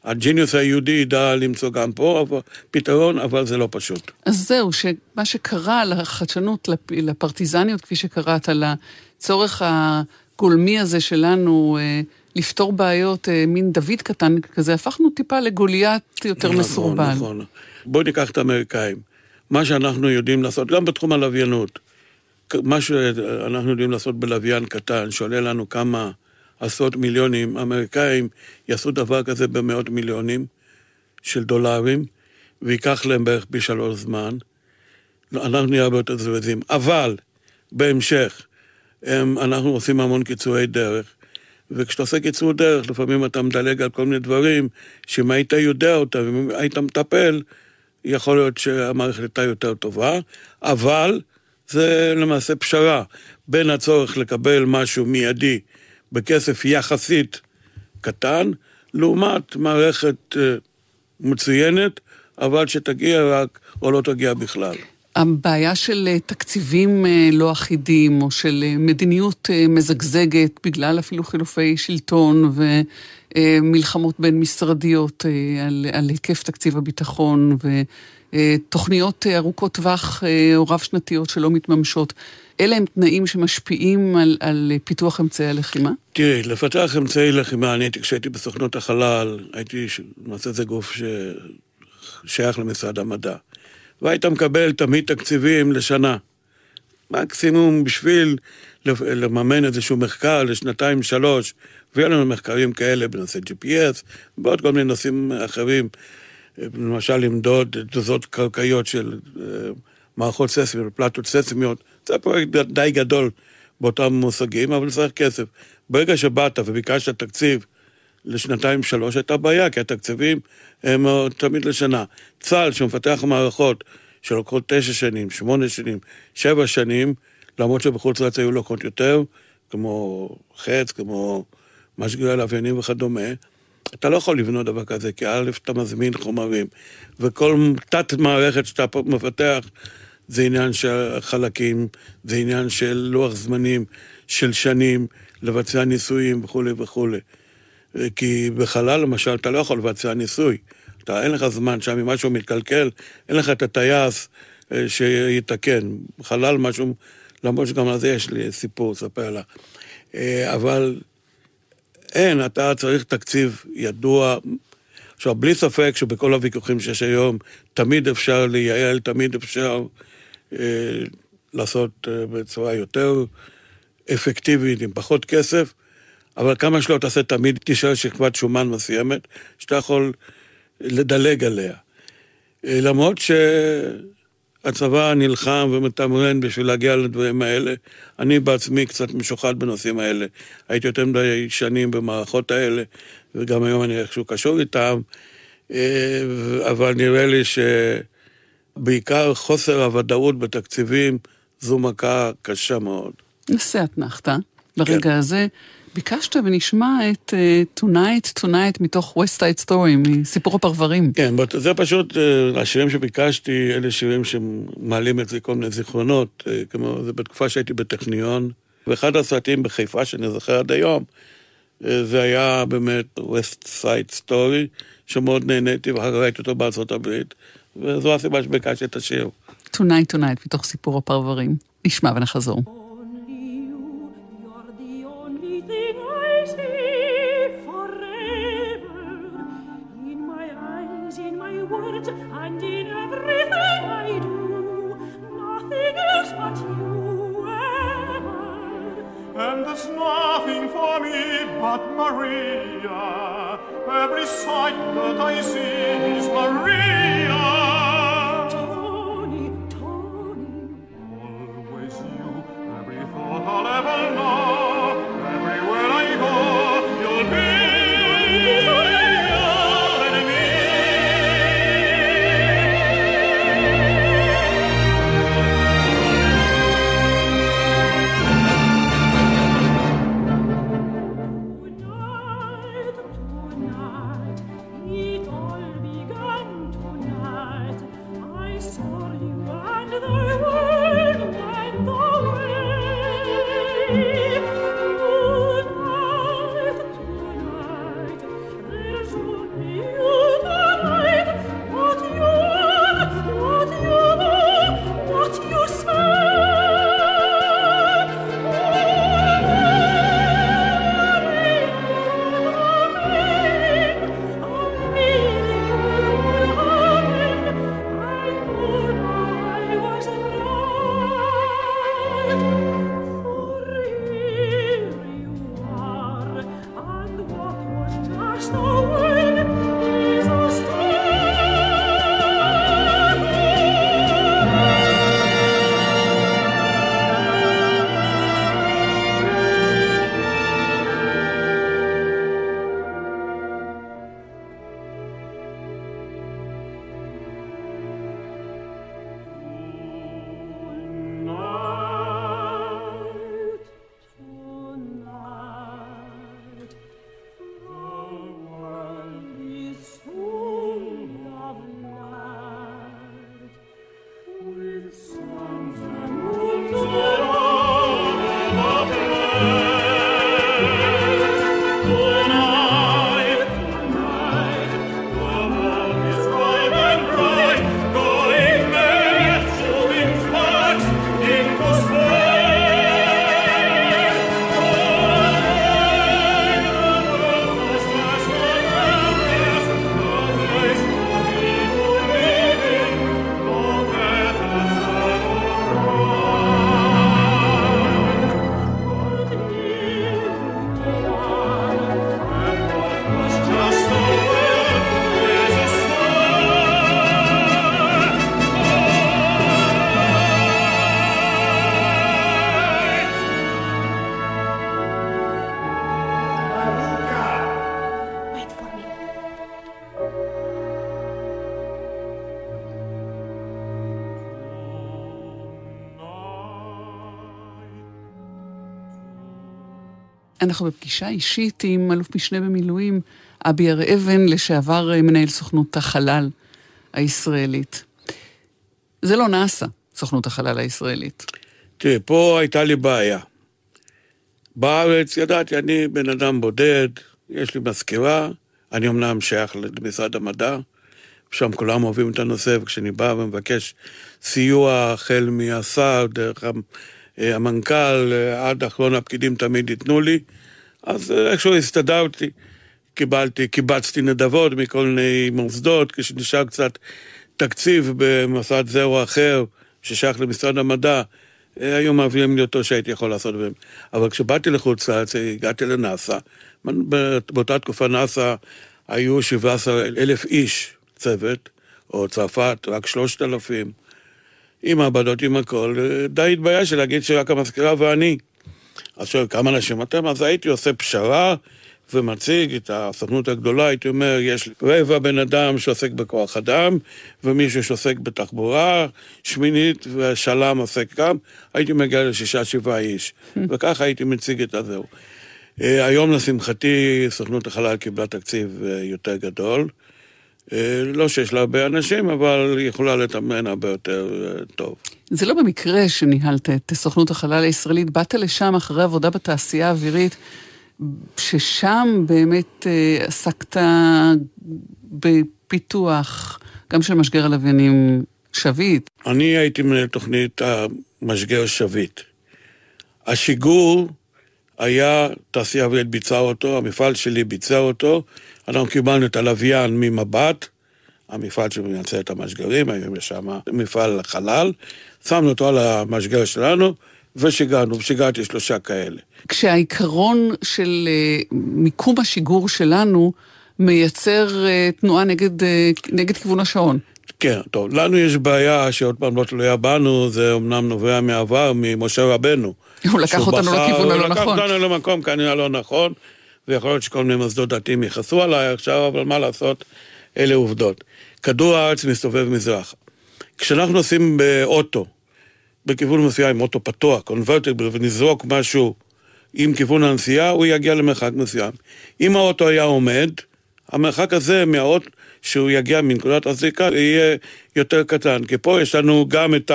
הג'יניוס היהודי ידע למצוא גם פה פתרון, אבל זה לא פשוט. אז זהו, שמה שקרה לחדשנות, לפרטיזניות, כפי שקראת, לצורך הגולמי הזה שלנו, אה, לפתור בעיות, אה, מין דוד קטן כזה, הפכנו טיפה לגוליית יותר נכון, מסורבל. נכון, נכון. בואי ניקח את האמריקאים. מה שאנחנו יודעים לעשות, גם בתחום הלוויינות, מה שאנחנו יודעים לעשות בלוויין קטן, שעולה לנו כמה עשרות מיליונים, אמריקאים יעשו דבר כזה במאות מיליונים של דולרים, וייקח להם בערך פי שלוש זמן. אנחנו נהיה הרבה יותר זריזים. אבל, בהמשך, הם, אנחנו עושים המון קיצורי דרך, וכשאתה עושה קיצור דרך, לפעמים אתה מדלג על כל מיני דברים, שאם היית יודע אותם, אם היית מטפל, יכול להיות שהמערכת הייתה יותר טובה, אבל זה למעשה פשרה בין הצורך לקבל משהו מיידי בכסף יחסית קטן, לעומת מערכת אה, מצוינת, אבל שתגיע רק או לא תגיע בכלל. הבעיה של אה, תקציבים אה, לא אחידים, או של מדיניות מזגזגת, בגלל אפילו חילופי שלטון ומלחמות בין משרדיות על, על היקף תקציב הביטחון, ותוכניות ארוכות טווח או רב-שנתיות שלא מתממשות. אלה הם תנאים שמשפיעים על, על פיתוח אמצעי הלחימה? תראי, לפתח אמצעי לחימה, אני הייתי, כשהייתי בסוכנות החלל, הייתי, למעשה זה גוף ששייך למשרד המדע. והיית מקבל תמיד תקציבים לשנה. מקסימום בשביל לממן איזשהו מחקר לשנתיים, שלוש, ויהיה לנו מחקרים כאלה בנושא GPS, ועוד כל מיני נושאים אחרים, למשל למדוד תזוזות קרקעיות של אה, מערכות ססמיות, פלטות ססמיות, זה פרויקט די גדול באותם מושגים, אבל צריך כסף. ברגע שבאת וביקשת תקציב לשנתיים-שלוש, הייתה בעיה, כי התקציבים הם תמיד לשנה. צה"ל שמפתח מערכות שלוקחות תשע שנים, שמונה שנים, שבע שנים, למרות שבחוץ לארץ היו לוקחות יותר, כמו חץ, כמו משגרי לוויינים וכדומה, אתה לא יכול לבנות דבר כזה, כי א', אתה מזמין חומרים, וכל תת-מערכת שאתה מפתח זה עניין של חלקים, זה עניין של לוח זמנים, של שנים, לבצע ניסויים וכולי וכולי. כי בחלל, למשל, אתה לא יכול לבצע ניסוי. אתה, אין לך זמן שם, אם משהו מתקלקל, אין לך את הטייס אה, שיתקן. חלל משהו, למרות שגם על זה יש לי סיפור לספר לך. אה, אבל אין, אתה צריך תקציב ידוע. עכשיו, בלי ספק שבכל הוויכוחים שיש היום, תמיד אפשר לייעל, תמיד אפשר לעשות אה, בצורה יותר אפקטיבית, עם פחות כסף, אבל כמה שלא תעשה, תמיד תישאר שכבת שומן מסוימת, שאתה יכול לדלג עליה. אה, למרות שהצבא נלחם ומתמרן בשביל להגיע לדברים האלה, אני בעצמי קצת משוחד בנושאים האלה. הייתי יותר מדי שנים במערכות האלה, וגם היום אני איכשהו קשור איתם, אה, אבל נראה לי שבעיקר חוסר הוודאות בתקציבים זו מכה קשה מאוד. נעשה אתנחתא. ברגע כן. הזה ביקשת ונשמע את uh, Tonight, Tonight מתוך West Side Story, מסיפור הפרברים. כן, זה פשוט, uh, השירים שביקשתי, אלה שירים שמעלים את זה כל מיני זיכרונות, uh, כמו זה בתקופה שהייתי בטכניון, ואחד הסרטים בחיפה שאני זוכר עד היום, uh, זה היה באמת West Side Story, שמאוד נהניתי, ואחר כך ראיתי אותו בארצות הברית, וזו הסיבה שביקשתי את השיר. Tonight, Tonight מתוך סיפור הפרברים. נשמע ונחזור. but and there's nothing for me but Maria. Every sight that I see is Maria. Tony, Tony, always you, every thought I'll ever know. אנחנו בפגישה אישית עם אלוף משנה במילואים, אבי הר אבן, לשעבר אה, מנהל סוכנות החלל הישראלית. זה לא נעשה, סוכנות החלל הישראלית. תראה, פה הייתה לי בעיה. בארץ, ידעתי, אני בן אדם בודד, יש לי מזכירה, אני אמנם שייך למשרד המדע, שם כולם אוהבים את הנושא, וכשאני בא ומבקש סיוע החל מהשר, דרך המנכ"ל, אה, עד אחרון הפקידים תמיד ייתנו לי, אז אה, איכשהו הסתדרתי. קיבלתי, קיבצתי נדבות מכל מיני מוסדות, כשנשאר קצת תקציב במוסד זה או אחר ששייך למשרד המדע, היו מעבירים לי אותו שהייתי יכול לעשות בהם. אבל כשבאתי לחוץ לארץ, הגעתי לנאסא, באותה תקופה נאסא היו 17 אלף איש צוות, או צרפת, רק 3,000, עם מעבדות, עם הכל. די התביישתי להגיד שרק המזכירה ואני. אז שואל, כמה אנשים אתם? אז הייתי עושה פשרה ומציג את הסוכנות הגדולה, הייתי אומר, יש רבע בן אדם שעוסק בכוח אדם, ומישהו שעוסק בתחבורה, שמינית ושלם עוסק גם, הייתי מגיע לשישה, שבעה איש. וככה הייתי מציג את הזהו. אה, היום, לשמחתי, סוכנות החלל קיבלה תקציב אה, יותר גדול. אה, לא שיש לה הרבה אנשים, אבל היא יכולה לתאמן הרבה יותר טוב. זה לא במקרה שניהלת את סוכנות החלל הישראלית, באת לשם אחרי עבודה בתעשייה האווירית, ששם באמת עסקת בפיתוח, גם של משגר הלוויינים שביט. אני הייתי מנהל תוכנית המשגר שביט. השיגור היה, תעשייה אווירית ביצעה אותו, המפעל שלי ביצע אותו, אנחנו קיבלנו את הלוויין ממבט, המפעל שמייצר את המשגרים, היום יש שם מפעל חלל, שמנו אותו על המשגר שלנו, ושיגענו, ושיגעתי שלושה כאלה. כשהעיקרון של uh, מיקום השיגור שלנו מייצר uh, תנועה נגד, uh, נגד כיוון השעון. כן, טוב, לנו יש בעיה שעוד פעם לא תלויה בנו, זה אמנם נובע מעבר, ממשה רבנו. הוא לקח אותנו בחר, לכיוון הלא נכון. הוא לקח אותנו למקום כנראה לא נכון, ויכול להיות שכל מיני מוסדות דתיים יכעסו עליי עכשיו, אבל מה לעשות, אלה עובדות. כדור הארץ מסתובב מזרח. כשאנחנו נוסעים באוטו, בכיוון מסוים, אוטו פתוח, קונברטיבל, ונזרוק משהו עם כיוון הנסיעה, הוא יגיע למרחק מסוים. אם האוטו היה עומד, המרחק הזה מהאוטו, שהוא יגיע מנקודת הזריקה, יהיה יותר קטן. כי פה יש לנו גם את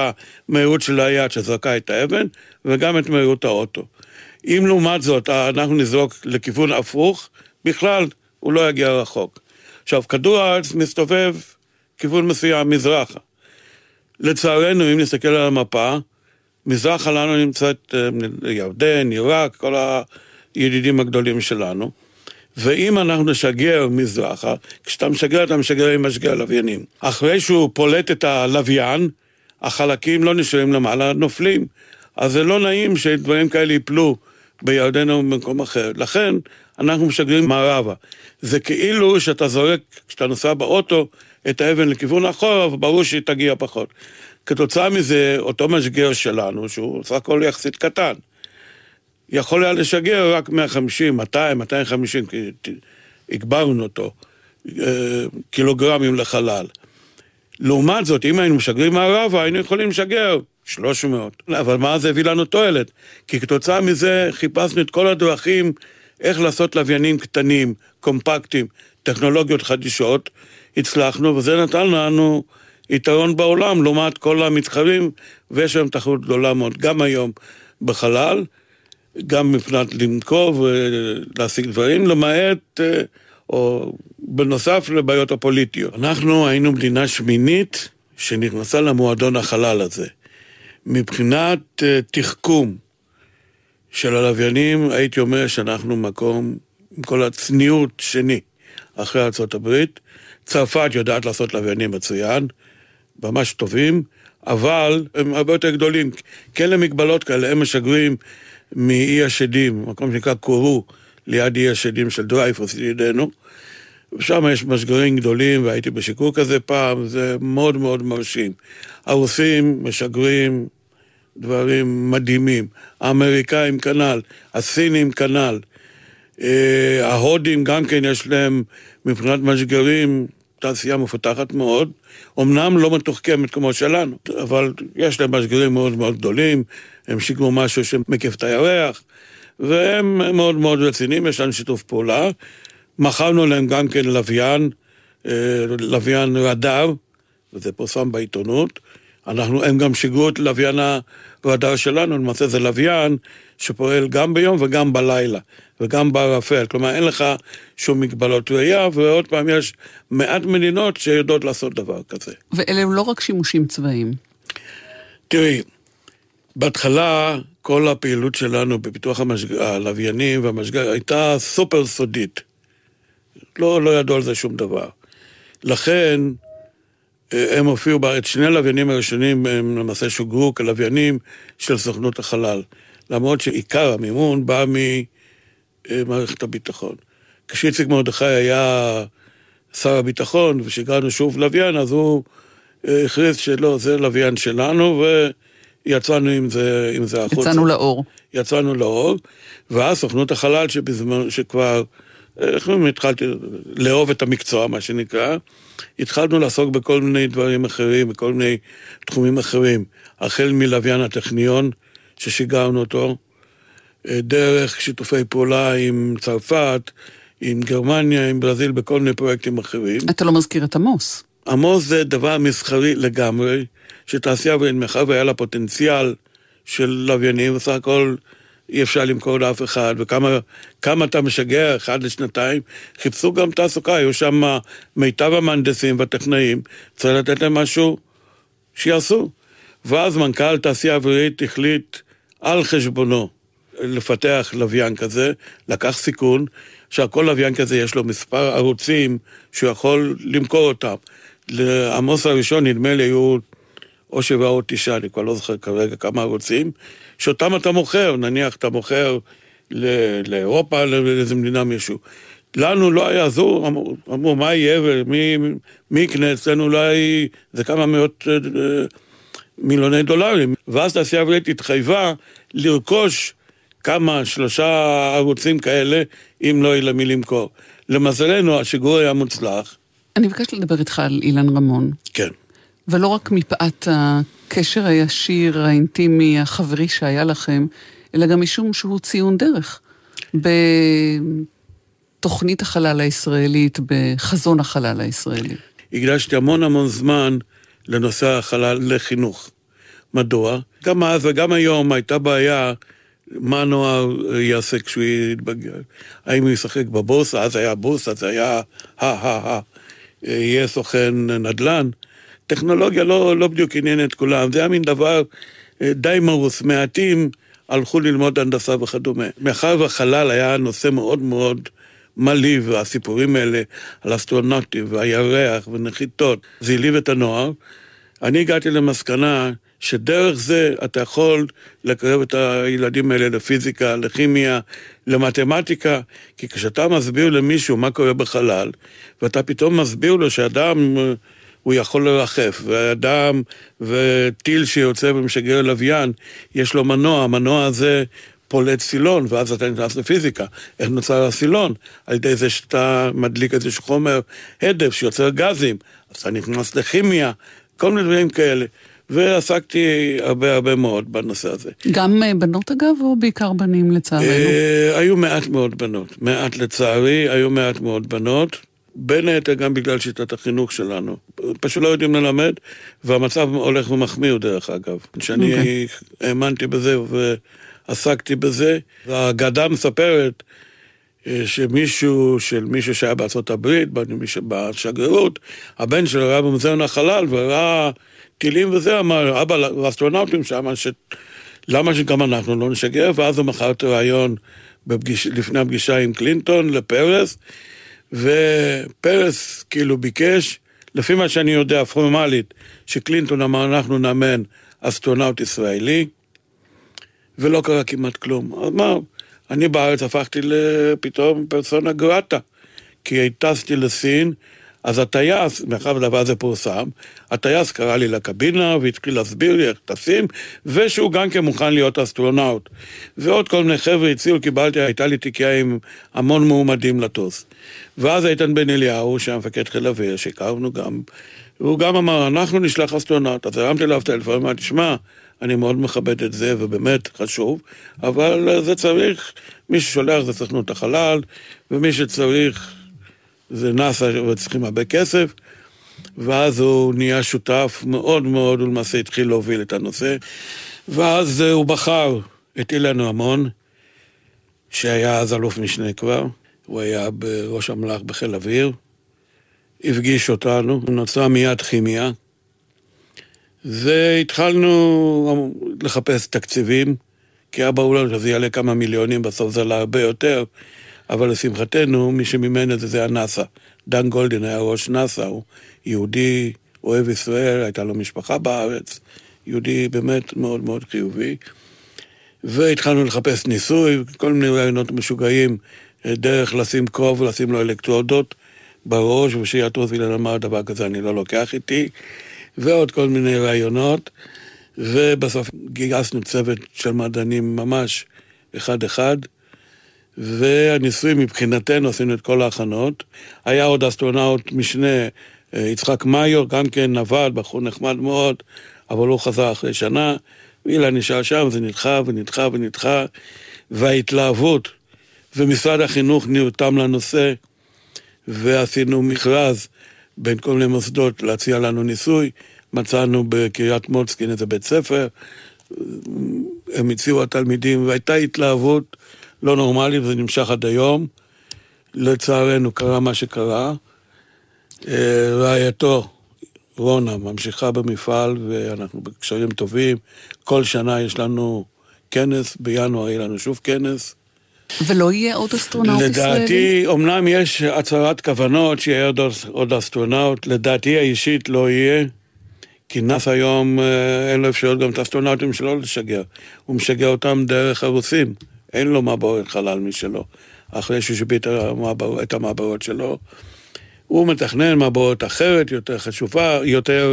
המהירות של היד שזרקה את האבן, וגם את מהירות האוטו. אם לעומת זאת אנחנו נזרוק לכיוון הפוך, בכלל הוא לא יגיע רחוק. עכשיו, כדור הארץ מסתובב כיוון מסוים, מזרחה. לצערנו, אם נסתכל על המפה, מזרחה לנו נמצאת אה, ירדן, עיראק, כל הידידים הגדולים שלנו. ואם אנחנו נשגר מזרחה, כשאתה משגר, אתה משגר עם משגר לוויינים. אחרי שהוא פולט את הלוויין, החלקים לא נשארים למעלה, נופלים. אז זה לא נעים שדברים כאלה ייפלו בירדן או במקום אחר. לכן, אנחנו משגרים מערבה. זה כאילו שאתה זורק, כשאתה נוסע באוטו, את האבן לכיוון אחורה, וברור שהיא תגיע פחות. כתוצאה מזה, אותו משגר שלנו, שהוא סך הכל יחסית קטן, יכול היה לשגר רק 150, 200, 250, כי הגברנו אותו, אה, קילוגרמים לחלל. לעומת זאת, אם היינו משגרים מערבה, היינו יכולים לשגר 300. אבל מה זה הביא לנו תועלת? כי כתוצאה מזה חיפשנו את כל הדרכים איך לעשות לוויינים קטנים, קומפקטיים, טכנולוגיות חדישות, הצלחנו, וזה נתן לנו יתרון בעולם לעומת כל המתחרים, ויש היום תחרות גדולה מאוד, גם היום בחלל, גם מבחינת לנקוב ולהשיג דברים, למעט, אה, או בנוסף לבעיות הפוליטיות. אנחנו היינו מדינה שמינית שנכנסה למועדון החלל הזה. מבחינת אה, תחכום של הלוויינים, הייתי אומר שאנחנו מקום, עם כל הצניעות, שני, אחרי ארה"ב. צרפת יודעת לעשות לוויינים מצוין, ממש טובים, אבל הם הרבה יותר גדולים. כן למגבלות כאלה, הם משגרים מאי השדים, מקום שנקרא קורו, ליד אי השדים של דרייפוס, ידידנו. ושם יש משגרים גדולים, והייתי בשיקור כזה פעם, זה מאוד מאוד מרשים. הרוסים משגרים דברים מדהימים, האמריקאים כנ"ל, הסינים כנ"ל, אה, ההודים גם כן יש להם מבחינת משגרים תעשייה מפותחת מאוד, אמנם לא מתוחכמת כמו שלנו, אבל יש להם משגרים מאוד מאוד גדולים, הם שיגרו משהו שמקיף את הירח, והם מאוד מאוד רציניים, יש לנו שיתוף פעולה. מכרנו להם גם כן לוויין, אה, לוויין רדאר, וזה פורסם בעיתונות, אנחנו, הם גם שיגרו את לוויין הרדאר שלנו, למעשה זה לוויין שפועל גם ביום וגם בלילה, וגם בערפל, כלומר אין לך שום מגבלות ראייה, ועוד פעם יש מעט מדינות שיודעות לעשות דבר כזה. ואלה הם לא רק שימושים צבאיים. תראי, בהתחלה כל הפעילות שלנו בפיתוח המשג... הלוויינים והמשגר הייתה סופר סודית. לא, לא ידעו על זה שום דבר. לכן, אה, הם הופיעו בארץ, שני הלוויינים הראשונים הם למעשה שוגרו כלוויינים של סוכנות החלל. למרות שעיקר המימון בא ממערכת הביטחון. כשאיציק מרדכי היה שר הביטחון ושיגרנו שוב לוויין, אז הוא אה, הכריז שלא, זה לוויין שלנו, ויצאנו עם זה, עם זה החוצה. יצאנו לאור. יצאנו לאור, ואז סוכנות החלל שבזמן, שכבר, איך אומרים, התחלתי לאהוב את המקצוע, מה שנקרא, התחלנו לעסוק בכל מיני דברים אחרים, בכל מיני תחומים אחרים, החל מלוויין הטכניון, ששיגרנו אותו, אה, דרך שיתופי פעולה עם צרפת, עם גרמניה, עם ברזיל, בכל מיני פרויקטים אחרים. אתה לא מזכיר את עמוס. עמוס זה דבר מסחרי לגמרי, שתעשייה אווירית, מאחר והיה לה פוטנציאל של לוויינים, בסך הכל אי אפשר למכור לאף אחד, וכמה אתה משגע, אחד לשנתיים, חיפשו גם תעסוקה, היו שם מיטב המהנדסים והטכנאים, צריך לתת להם משהו שיעשו. ואז מנכ"ל תעשייה אווירית החליט על חשבונו לפתח לוויין כזה, לקח סיכון, שהכל לוויין כזה יש לו מספר ערוצים שהוא יכול למכור אותם. לעמוס הראשון נדמה לי היו או שבעה או תשעה, אני כבר לא זוכר כרגע כמה ערוצים, שאותם אתה מוכר, נניח אתה מוכר לאירופה, לאיזה מדינה מישהו. לנו לא היה, אמרו, אמרו מה יהיה ומי יקנה אצלנו, אולי זה כמה מאות אה, מיליוני דולרים. ואז תעשייה אווירית התחייבה לרכוש כמה, שלושה ערוצים כאלה, אם לא יהיה למי למכור. למזלנו, השיגור היה מוצלח. אני מבקשת לדבר איתך על אילן רמון. כן. ולא רק מפאת הקשר הישיר, האינטימי, החברי שהיה לכם, אלא גם משום שהוא ציון דרך. בתוכנית החלל הישראלית, בחזון החלל הישראלי. הקדשתי המון המון זמן לנושא החלל לחינוך. מדוע? גם אז וגם היום הייתה בעיה מה נוער יעשה כשהוא יתבגר. האם הוא ישחק בבורסה, אז היה בורסה, אז היה הא-הא-הא, יהיה סוכן נדל"ן. טכנולוגיה לא, לא בדיוק עניין את כולם, זה היה מין דבר אה, די מרוס. מעטים הלכו ללמוד הנדסה וכדומה. מאחר והחלל היה נושא מאוד מאוד מלהיב, והסיפורים האלה על אסטרונוטים והירח ונחיתות, זה העליב את הנוער. אני הגעתי למסקנה שדרך זה אתה יכול לקרב את הילדים האלה לפיזיקה, לכימיה, למתמטיקה, כי כשאתה מסביר למישהו מה קורה בחלל, ואתה פתאום מסביר לו שאדם... הוא יכול לרחף, ואדם וטיל שיוצא ומשגר לוויין, יש לו מנוע, המנוע הזה פולט סילון, ואז אתה נכנס לפיזיקה. איך נוצר הסילון? על ידי זה שאתה מדליק איזשהו חומר הדף שיוצר גזים, אז אתה נכנס לכימיה, כל מיני דברים כאלה. ועסקתי הרבה הרבה מאוד בנושא הזה. גם אה, בנות אגב, או בעיקר בנים לצערנו? אה, היו מעט מאוד בנות. מעט לצערי, היו מעט מאוד בנות. בין היתר גם בגלל שיטת החינוך שלנו. פשוט לא יודעים ללמד, והמצב הולך ומחמיר דרך אגב. כשאני okay. אוקיי. האמנתי בזה ועסקתי בזה, והאגדה מספרת אה, שמישהו, של מישהו שהיה בארצות הברית, בשגרירות, הבן שלו היה במוזיאון החלל וראה טילים וזה, אמר, אבא, לאסטרונאוטים שם, ש... למה שגם אנחנו לא נשגר? ואז הוא מכר את הרעיון בפגיש... לפני הפגישה עם קלינטון לפרס. ופרס כאילו ביקש, לפי מה שאני יודע פורמלית, שקלינטון אמר אנחנו נאמן אסטרונאוט ישראלי, ולא קרה כמעט כלום. אז מה, אני בארץ הפכתי פתאום persona grata, כי טסתי לסין, אז הטייס, מאחר והדבר הזה פורסם, הטייס קרא לי לקבינה והתחיל להסביר לי איך טסים, ושהוא גם כן מוכן להיות אסטרונאוט. ועוד כל מיני חבר'ה הציעו, קיבלתי, הייתה לי תיקייה עם המון מועמדים לטוס. ואז איתן בן אליהו, שהיה מפקד חיל אוויר, שהכרנו גם, הוא גם אמר, אנחנו נשלח אסטרונאוט. אז הרמתי אליו טלפון, אמרתי, שמע, אני מאוד מכבד את זה, ובאמת חשוב, אבל זה צריך, מי ששולח זה סוכנות החלל, ומי שצריך זה נאס"א וצריכים הרבה כסף. ואז הוא נהיה שותף מאוד מאוד, הוא למעשה התחיל להוביל את הנושא. ואז הוא בחר את אילן רמון, שהיה אז אלוף משנה כבר, הוא היה בראש המל"ח בחיל אוויר, הפגיש אותנו, נוצרה מיד כימיה, והתחלנו לחפש תקציבים, כי היה ברור לנו שזה יעלה כמה מיליונים, בסוף זה עלה הרבה יותר, אבל לשמחתנו, מי שמימן את זה זה הנאס"א. דן גולדין היה ראש נאס"א, הוא יהודי אוהב ישראל, הייתה לו משפחה בארץ, יהודי באמת מאוד מאוד חיובי. והתחלנו לחפש ניסוי, כל מיני רעיונות משוגעים, דרך לשים כרוב ולשים לו אלקטרודות בראש, ושיעת רוזילן אמר דבר כזה אני לא לוקח איתי, ועוד כל מיני רעיונות, ובסוף גייסנו צוות של מדענים ממש אחד-אחד, והניסוי מבחינתנו, עשינו את כל ההכנות. היה עוד אסטרונאוט משנה, יצחק מאיור, גם כן עבד, בחור נחמד מאוד, אבל הוא חזר אחרי שנה. ואילן נשאר שם, זה נדחה ונדחה ונדחה, וההתלהבות, ומשרד החינוך נרתם לנושא, ועשינו מכרז בין כל מיני מוסדות להציע לנו ניסוי. מצאנו בקריית מוצקין איזה בית ספר, הם הציעו התלמידים, והייתה התלהבות לא נורמלית, וזה נמשך עד היום. לצערנו קרה מה שקרה. רעייתו, רונה, ממשיכה במפעל, ואנחנו בקשרים טובים. כל שנה יש לנו כנס, בינואר יהיה לנו שוב כנס. ולא יהיה עוד אסטרונאוט ישראלי? לדעתי, אמנם יש הצהרת כוונות שיהיה עוד, עוד אסטרונאוט, לדעתי האישית לא יהיה, כי נאס"א היום אין לו אפשרות גם את האסטרונאוטים שלו לשגר. הוא משגר אותם דרך הרוסים, אין לו מעבורת חלל משלו. אחרי שהוא שביט את המעבורות שלו, הוא מתכנן מעבורת אחרת, יותר חשובה, יותר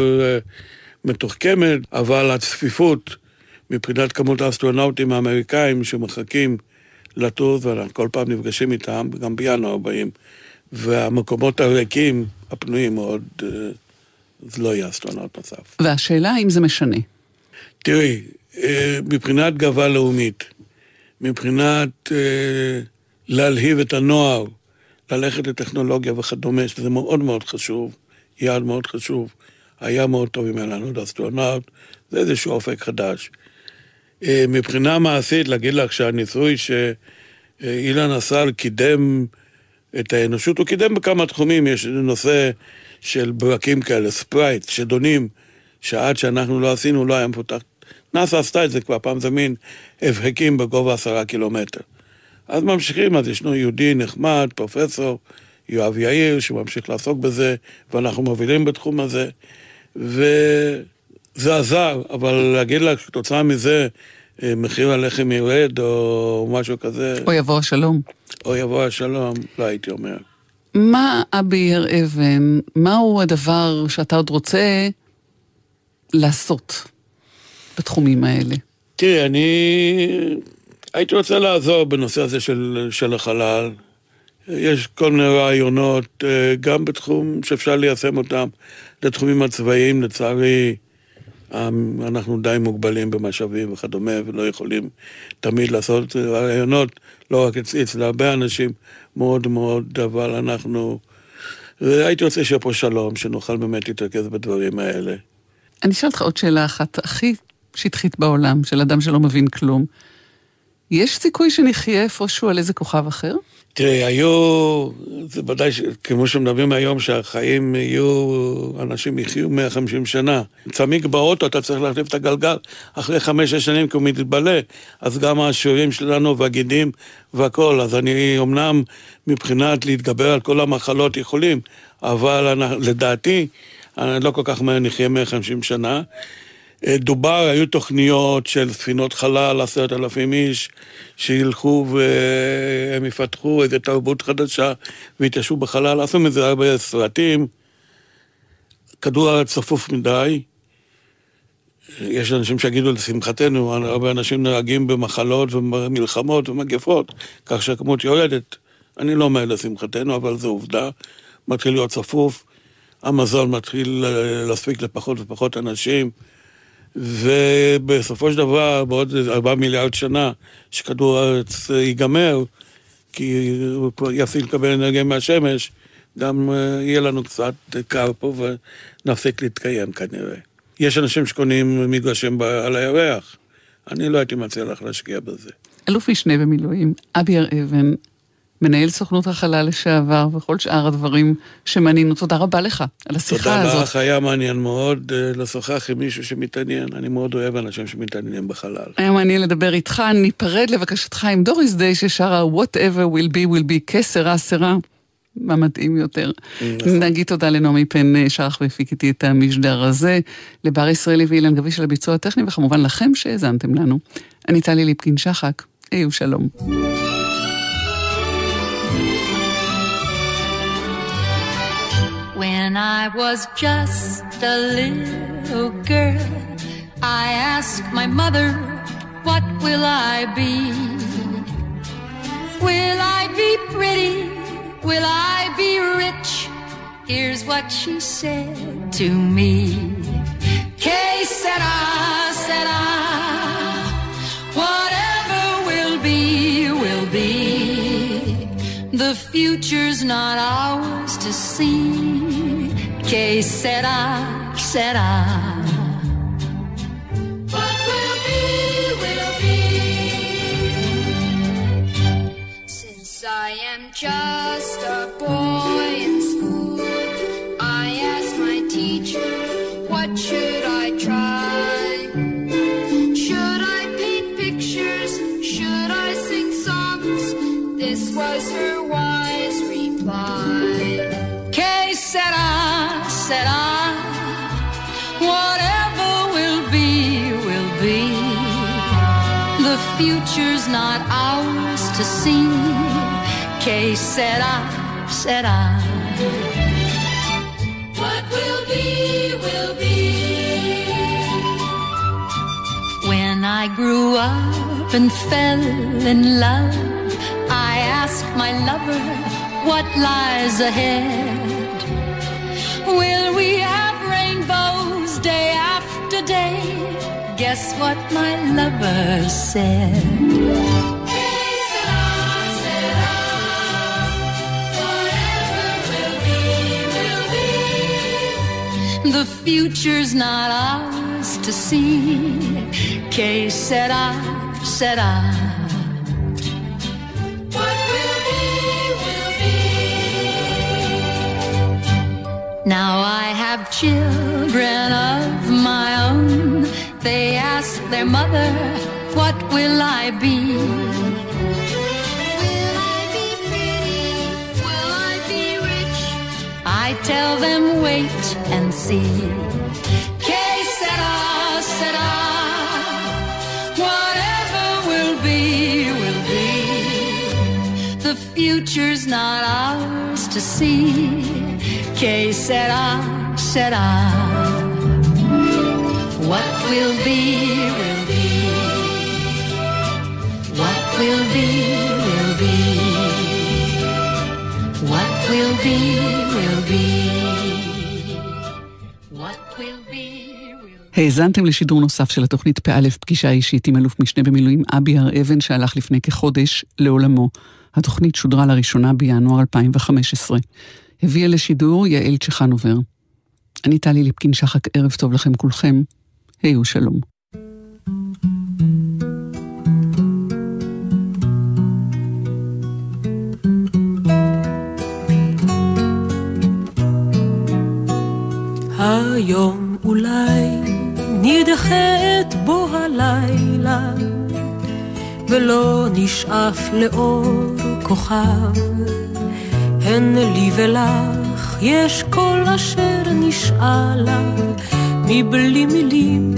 מתוחכמת, אבל הצפיפות מבחינת כמות האסטרונאוטים האמריקאים שמחכים לטוס, ואנחנו כל פעם נפגשים איתם, גם בינואר באים, והמקומות הריקים, הפנויים מאוד, זה לא יהיה אסטרונאוט נוסף. והשאלה האם זה משנה. תראי, מבחינת גאווה לאומית, מבחינת להלהיב את הנוער, ללכת לטכנולוגיה וכדומה, שזה מאוד מאוד חשוב, יעד מאוד חשוב. היה מאוד טוב אם לנו עוד אסטרונאוט, זה איזשהו אופק חדש. מבחינה מעשית, להגיד לך שהניסוי שאילן עשה קידם את האנושות, הוא קידם בכמה תחומים, יש נושא של ברקים כאלה, sprites, שדונים, שעד שאנחנו לא עשינו לא היה מפותח. נאס"א עשתה את זה כבר פעם, זה מין הבהקים בגובה עשרה קילומטר. אז ממשיכים, אז ישנו יהודי נחמד, פרופסור יואב יאיר, שממשיך לעסוק בזה, ואנחנו מובילים בתחום הזה, וזה עזר, אבל להגיד לך שתוצאה מזה מחיר הלחם ירד, או משהו כזה... או יבוא השלום. או יבוא השלום, לא הייתי אומר. מה, אבי הר אבן, מהו הדבר שאתה עוד רוצה לעשות בתחומים האלה? תראי, אני הייתי רוצה לעזור בנושא הזה של, של החלל. יש כל מיני רעיונות, גם בתחום שאפשר ליישם אותם, לתחומים הצבאיים, לצערי, אנחנו די מוגבלים במשאבים וכדומה, ולא יכולים תמיד לעשות רעיונות, לא רק אצלי, אצל הרבה אנשים מאוד מאוד, אבל אנחנו... והייתי רוצה שיהיה פה שלום, שנוכל באמת להתרכז בדברים האלה. אני אשאל אותך עוד שאלה אחת, הכי שטחית בעולם, של אדם שלא מבין כלום. יש סיכוי שנחיה איפשהו על איזה כוכב אחר? תראי, היו, זה ודאי, כמו שמדברים היום, שהחיים יהיו, אנשים יחיו 150 שנה. צמיג באוטו, אתה צריך להחליף את הגלגל אחרי חמש-שש שנים כי הוא מתבלה, אז גם השיעורים שלנו והגידים והכול. אז אני אמנם מבחינת להתגבר על כל המחלות יכולים, אבל אני, לדעתי, אני לא כל כך מהר נחיה 150 שנה. דובר, היו תוכניות של ספינות חלל, עשרת אלפים איש, שילכו והם יפתחו איזו תרבות חדשה ויתיישבו בחלל, עשו מזה הרבה סרטים. כדור הארץ צפוף מדי. יש אנשים שיגידו, לשמחתנו, הרבה אנשים נהרגים במחלות ומלחמות ומגפות, כך שהכמות יורדת. אני לא אומר לשמחתנו, אבל זו עובדה. מתחיל להיות צפוף, המזון מתחיל להספיק לפחות ופחות אנשים. ובסופו של דבר, בעוד ארבעה מיליארד שנה, שכדור הארץ ייגמר, כי הוא יפסיק לקבל אנרגיה מהשמש, גם אה, יהיה לנו קצת קר פה ונפסיק להתקיים כנראה. יש אנשים שקונים מגרשים על הירח. אני לא הייתי מציע לך להשקיע בזה. אלוף משנה במילואים, אבי הר אבן, מנהל סוכנות החלל לשעבר וכל שאר הדברים שמעניינו. תודה רבה לך על השיחה תודה הזאת. תודה לך, היה מעניין מאוד אה, לשוחח עם מישהו שמתעניין. אני מאוד אוהב אנשים שמתעניינים בחלל. היה מעניין לדבר איתך, ניפרד לבקשתך עם דוריס דיי ששרה Whatever will be will be כסרה סרה. מה מתאים יותר. נכון. נגיד תודה לנעמי פן אה, שרח והפיק איתי את המשדר הזה, לבר ישראלי ואילן גביש על הביצוע הטכני, וכמובן לכם שהאזנתם לנו. אני טלי ליפקין שחק, היו שלום. When I was just a little girl, I asked my mother, What will I be? Will I be pretty? Will I be rich? Here's what she said to me. Que sera, The future's not ours to see. Que será, será. What will be, will be. Since I am just a boy in school, I asked my teacher, what should I try? Should I Que será, será. Whatever will be, will be. The future's not ours to see. Que será, será. What will be, will be. When I grew up and fell in love, I asked my lover what lies ahead. Will we have rainbows day after day? Guess what my lover said. The future's not ours to see. Que será, será. What Now I have children of my own. They ask their mother, What will I be? Will I be pretty? Will I be rich? I tell them, Wait and see. Whatever will be, will be. The future's not ours to see. Que será, será. What will be, will be. What will be, will be. What will be, will be. What will be, will be. האזנתם לשידור נוסף של התוכנית פא' פגישה אישית עם אלוף משנה במילואים אבי הר אבן שהלך לפני כחודש לעולמו. התוכנית שודרה לראשונה בינואר 2015. הביאה לשידור יעל צ'חנובר. אני טלי ליפקין שחק, ערב טוב לכם כולכם. היו שלום. היום אולי נדחה את בוא הלילה ולא נשאף לאור כוכב הן לי ולך יש כל אשר נשאלה מבלי מילים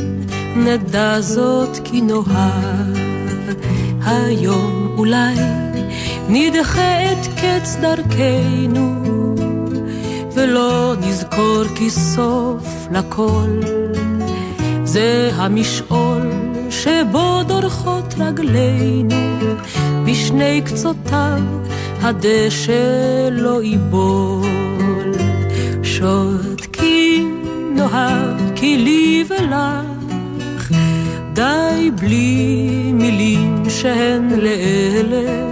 נדע זאת כי נאהב. היום אולי נדחה את קץ דרכנו ולא נזכור כי סוף לכל. זה המשעול שבו דורכות רגלינו בשני קצותיו הדשא לא ייבול שותקים נאהב כי לי ולך די בלי מילים שהן לאלה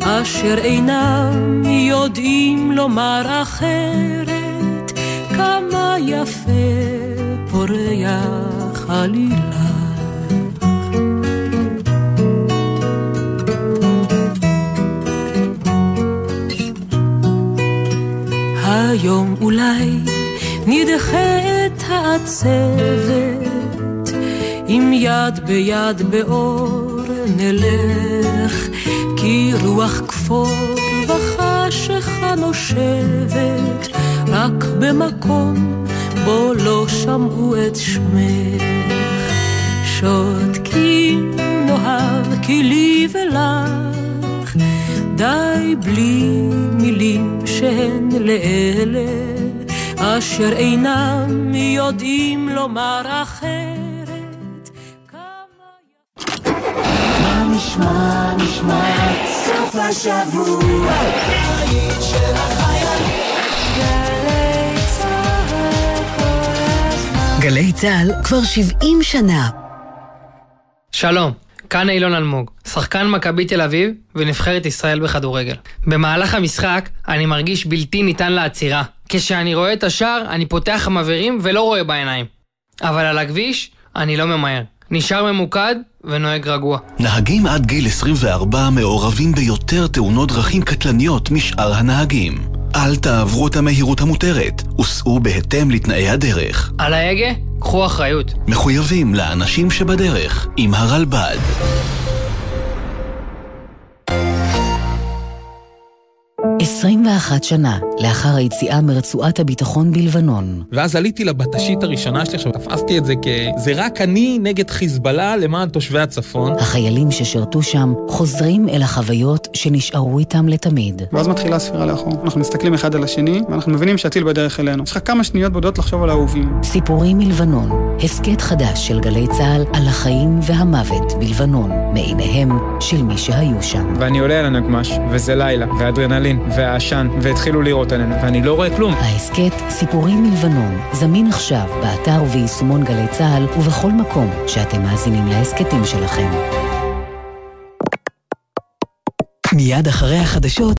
אשר אינם יודעים לומר אחרת, כמה יפה פורח עלילה. היום אולי נדחה את העצבת, עם יד ביד באור נלך, כי רוח כפור וחשיכה נושבת, רק במקום בו לא שמעו את שמך. שותקים נאהב כי לי ולך, די בלי מילים שהן לאלה, אשר אינם יודעים לומר אחרת. מה נשמע, נשמע, סוף השבוע, היית של החיילים. גלי צה"ל כבר 70 שנה. שלום, כאן אילון אלמוג, שחקן מכבי תל אביב ונבחרת ישראל בכדורגל. במהלך המשחק אני מרגיש בלתי ניתן לעצירה. כשאני רואה את השער אני פותח מבערים ולא רואה בעיניים. אבל על הכביש אני לא ממהר. נשאר ממוקד ונוהג רגוע. נהגים עד גיל 24 מעורבים ביותר תאונות דרכים קטלניות משאר הנהגים. אל תעברו את המהירות המותרת, וסעו בהתאם לתנאי הדרך. על ההגה, קחו אחריות. מחויבים לאנשים שבדרך, עם הרלב"ד. עשרים ואחת שנה לאחר היציאה מרצועת הביטחון בלבנון. ואז עליתי לבטשית הראשונה שלי, עכשיו תפסתי את זה כ... זה רק אני נגד חיזבאללה למען תושבי הצפון. החיילים ששירתו שם חוזרים אל החוויות שנשארו איתם לתמיד. ואז מתחילה הספירה לאחור. אנחנו מסתכלים אחד על השני, ואנחנו מבינים שהטיל בדרך אלינו. יש לך כמה שניות בודדות לחשוב על האהובים. סיפורים מלבנון, הסכת חדש של גלי צה"ל על החיים והמוות בלבנון, מעיניהם של מי שהיו שם. ואני עולה על הנגמש, וזה לילה, ואדרנלין, והעשן, והתחילו לירות עלינו, ואני לא רואה כלום. ההסכת סיפורים מלבנון זמין עכשיו באתר וביישומון גלי צה"ל ובכל מקום שאתם מאזינים להסכתים שלכם. מיד אחרי החדשות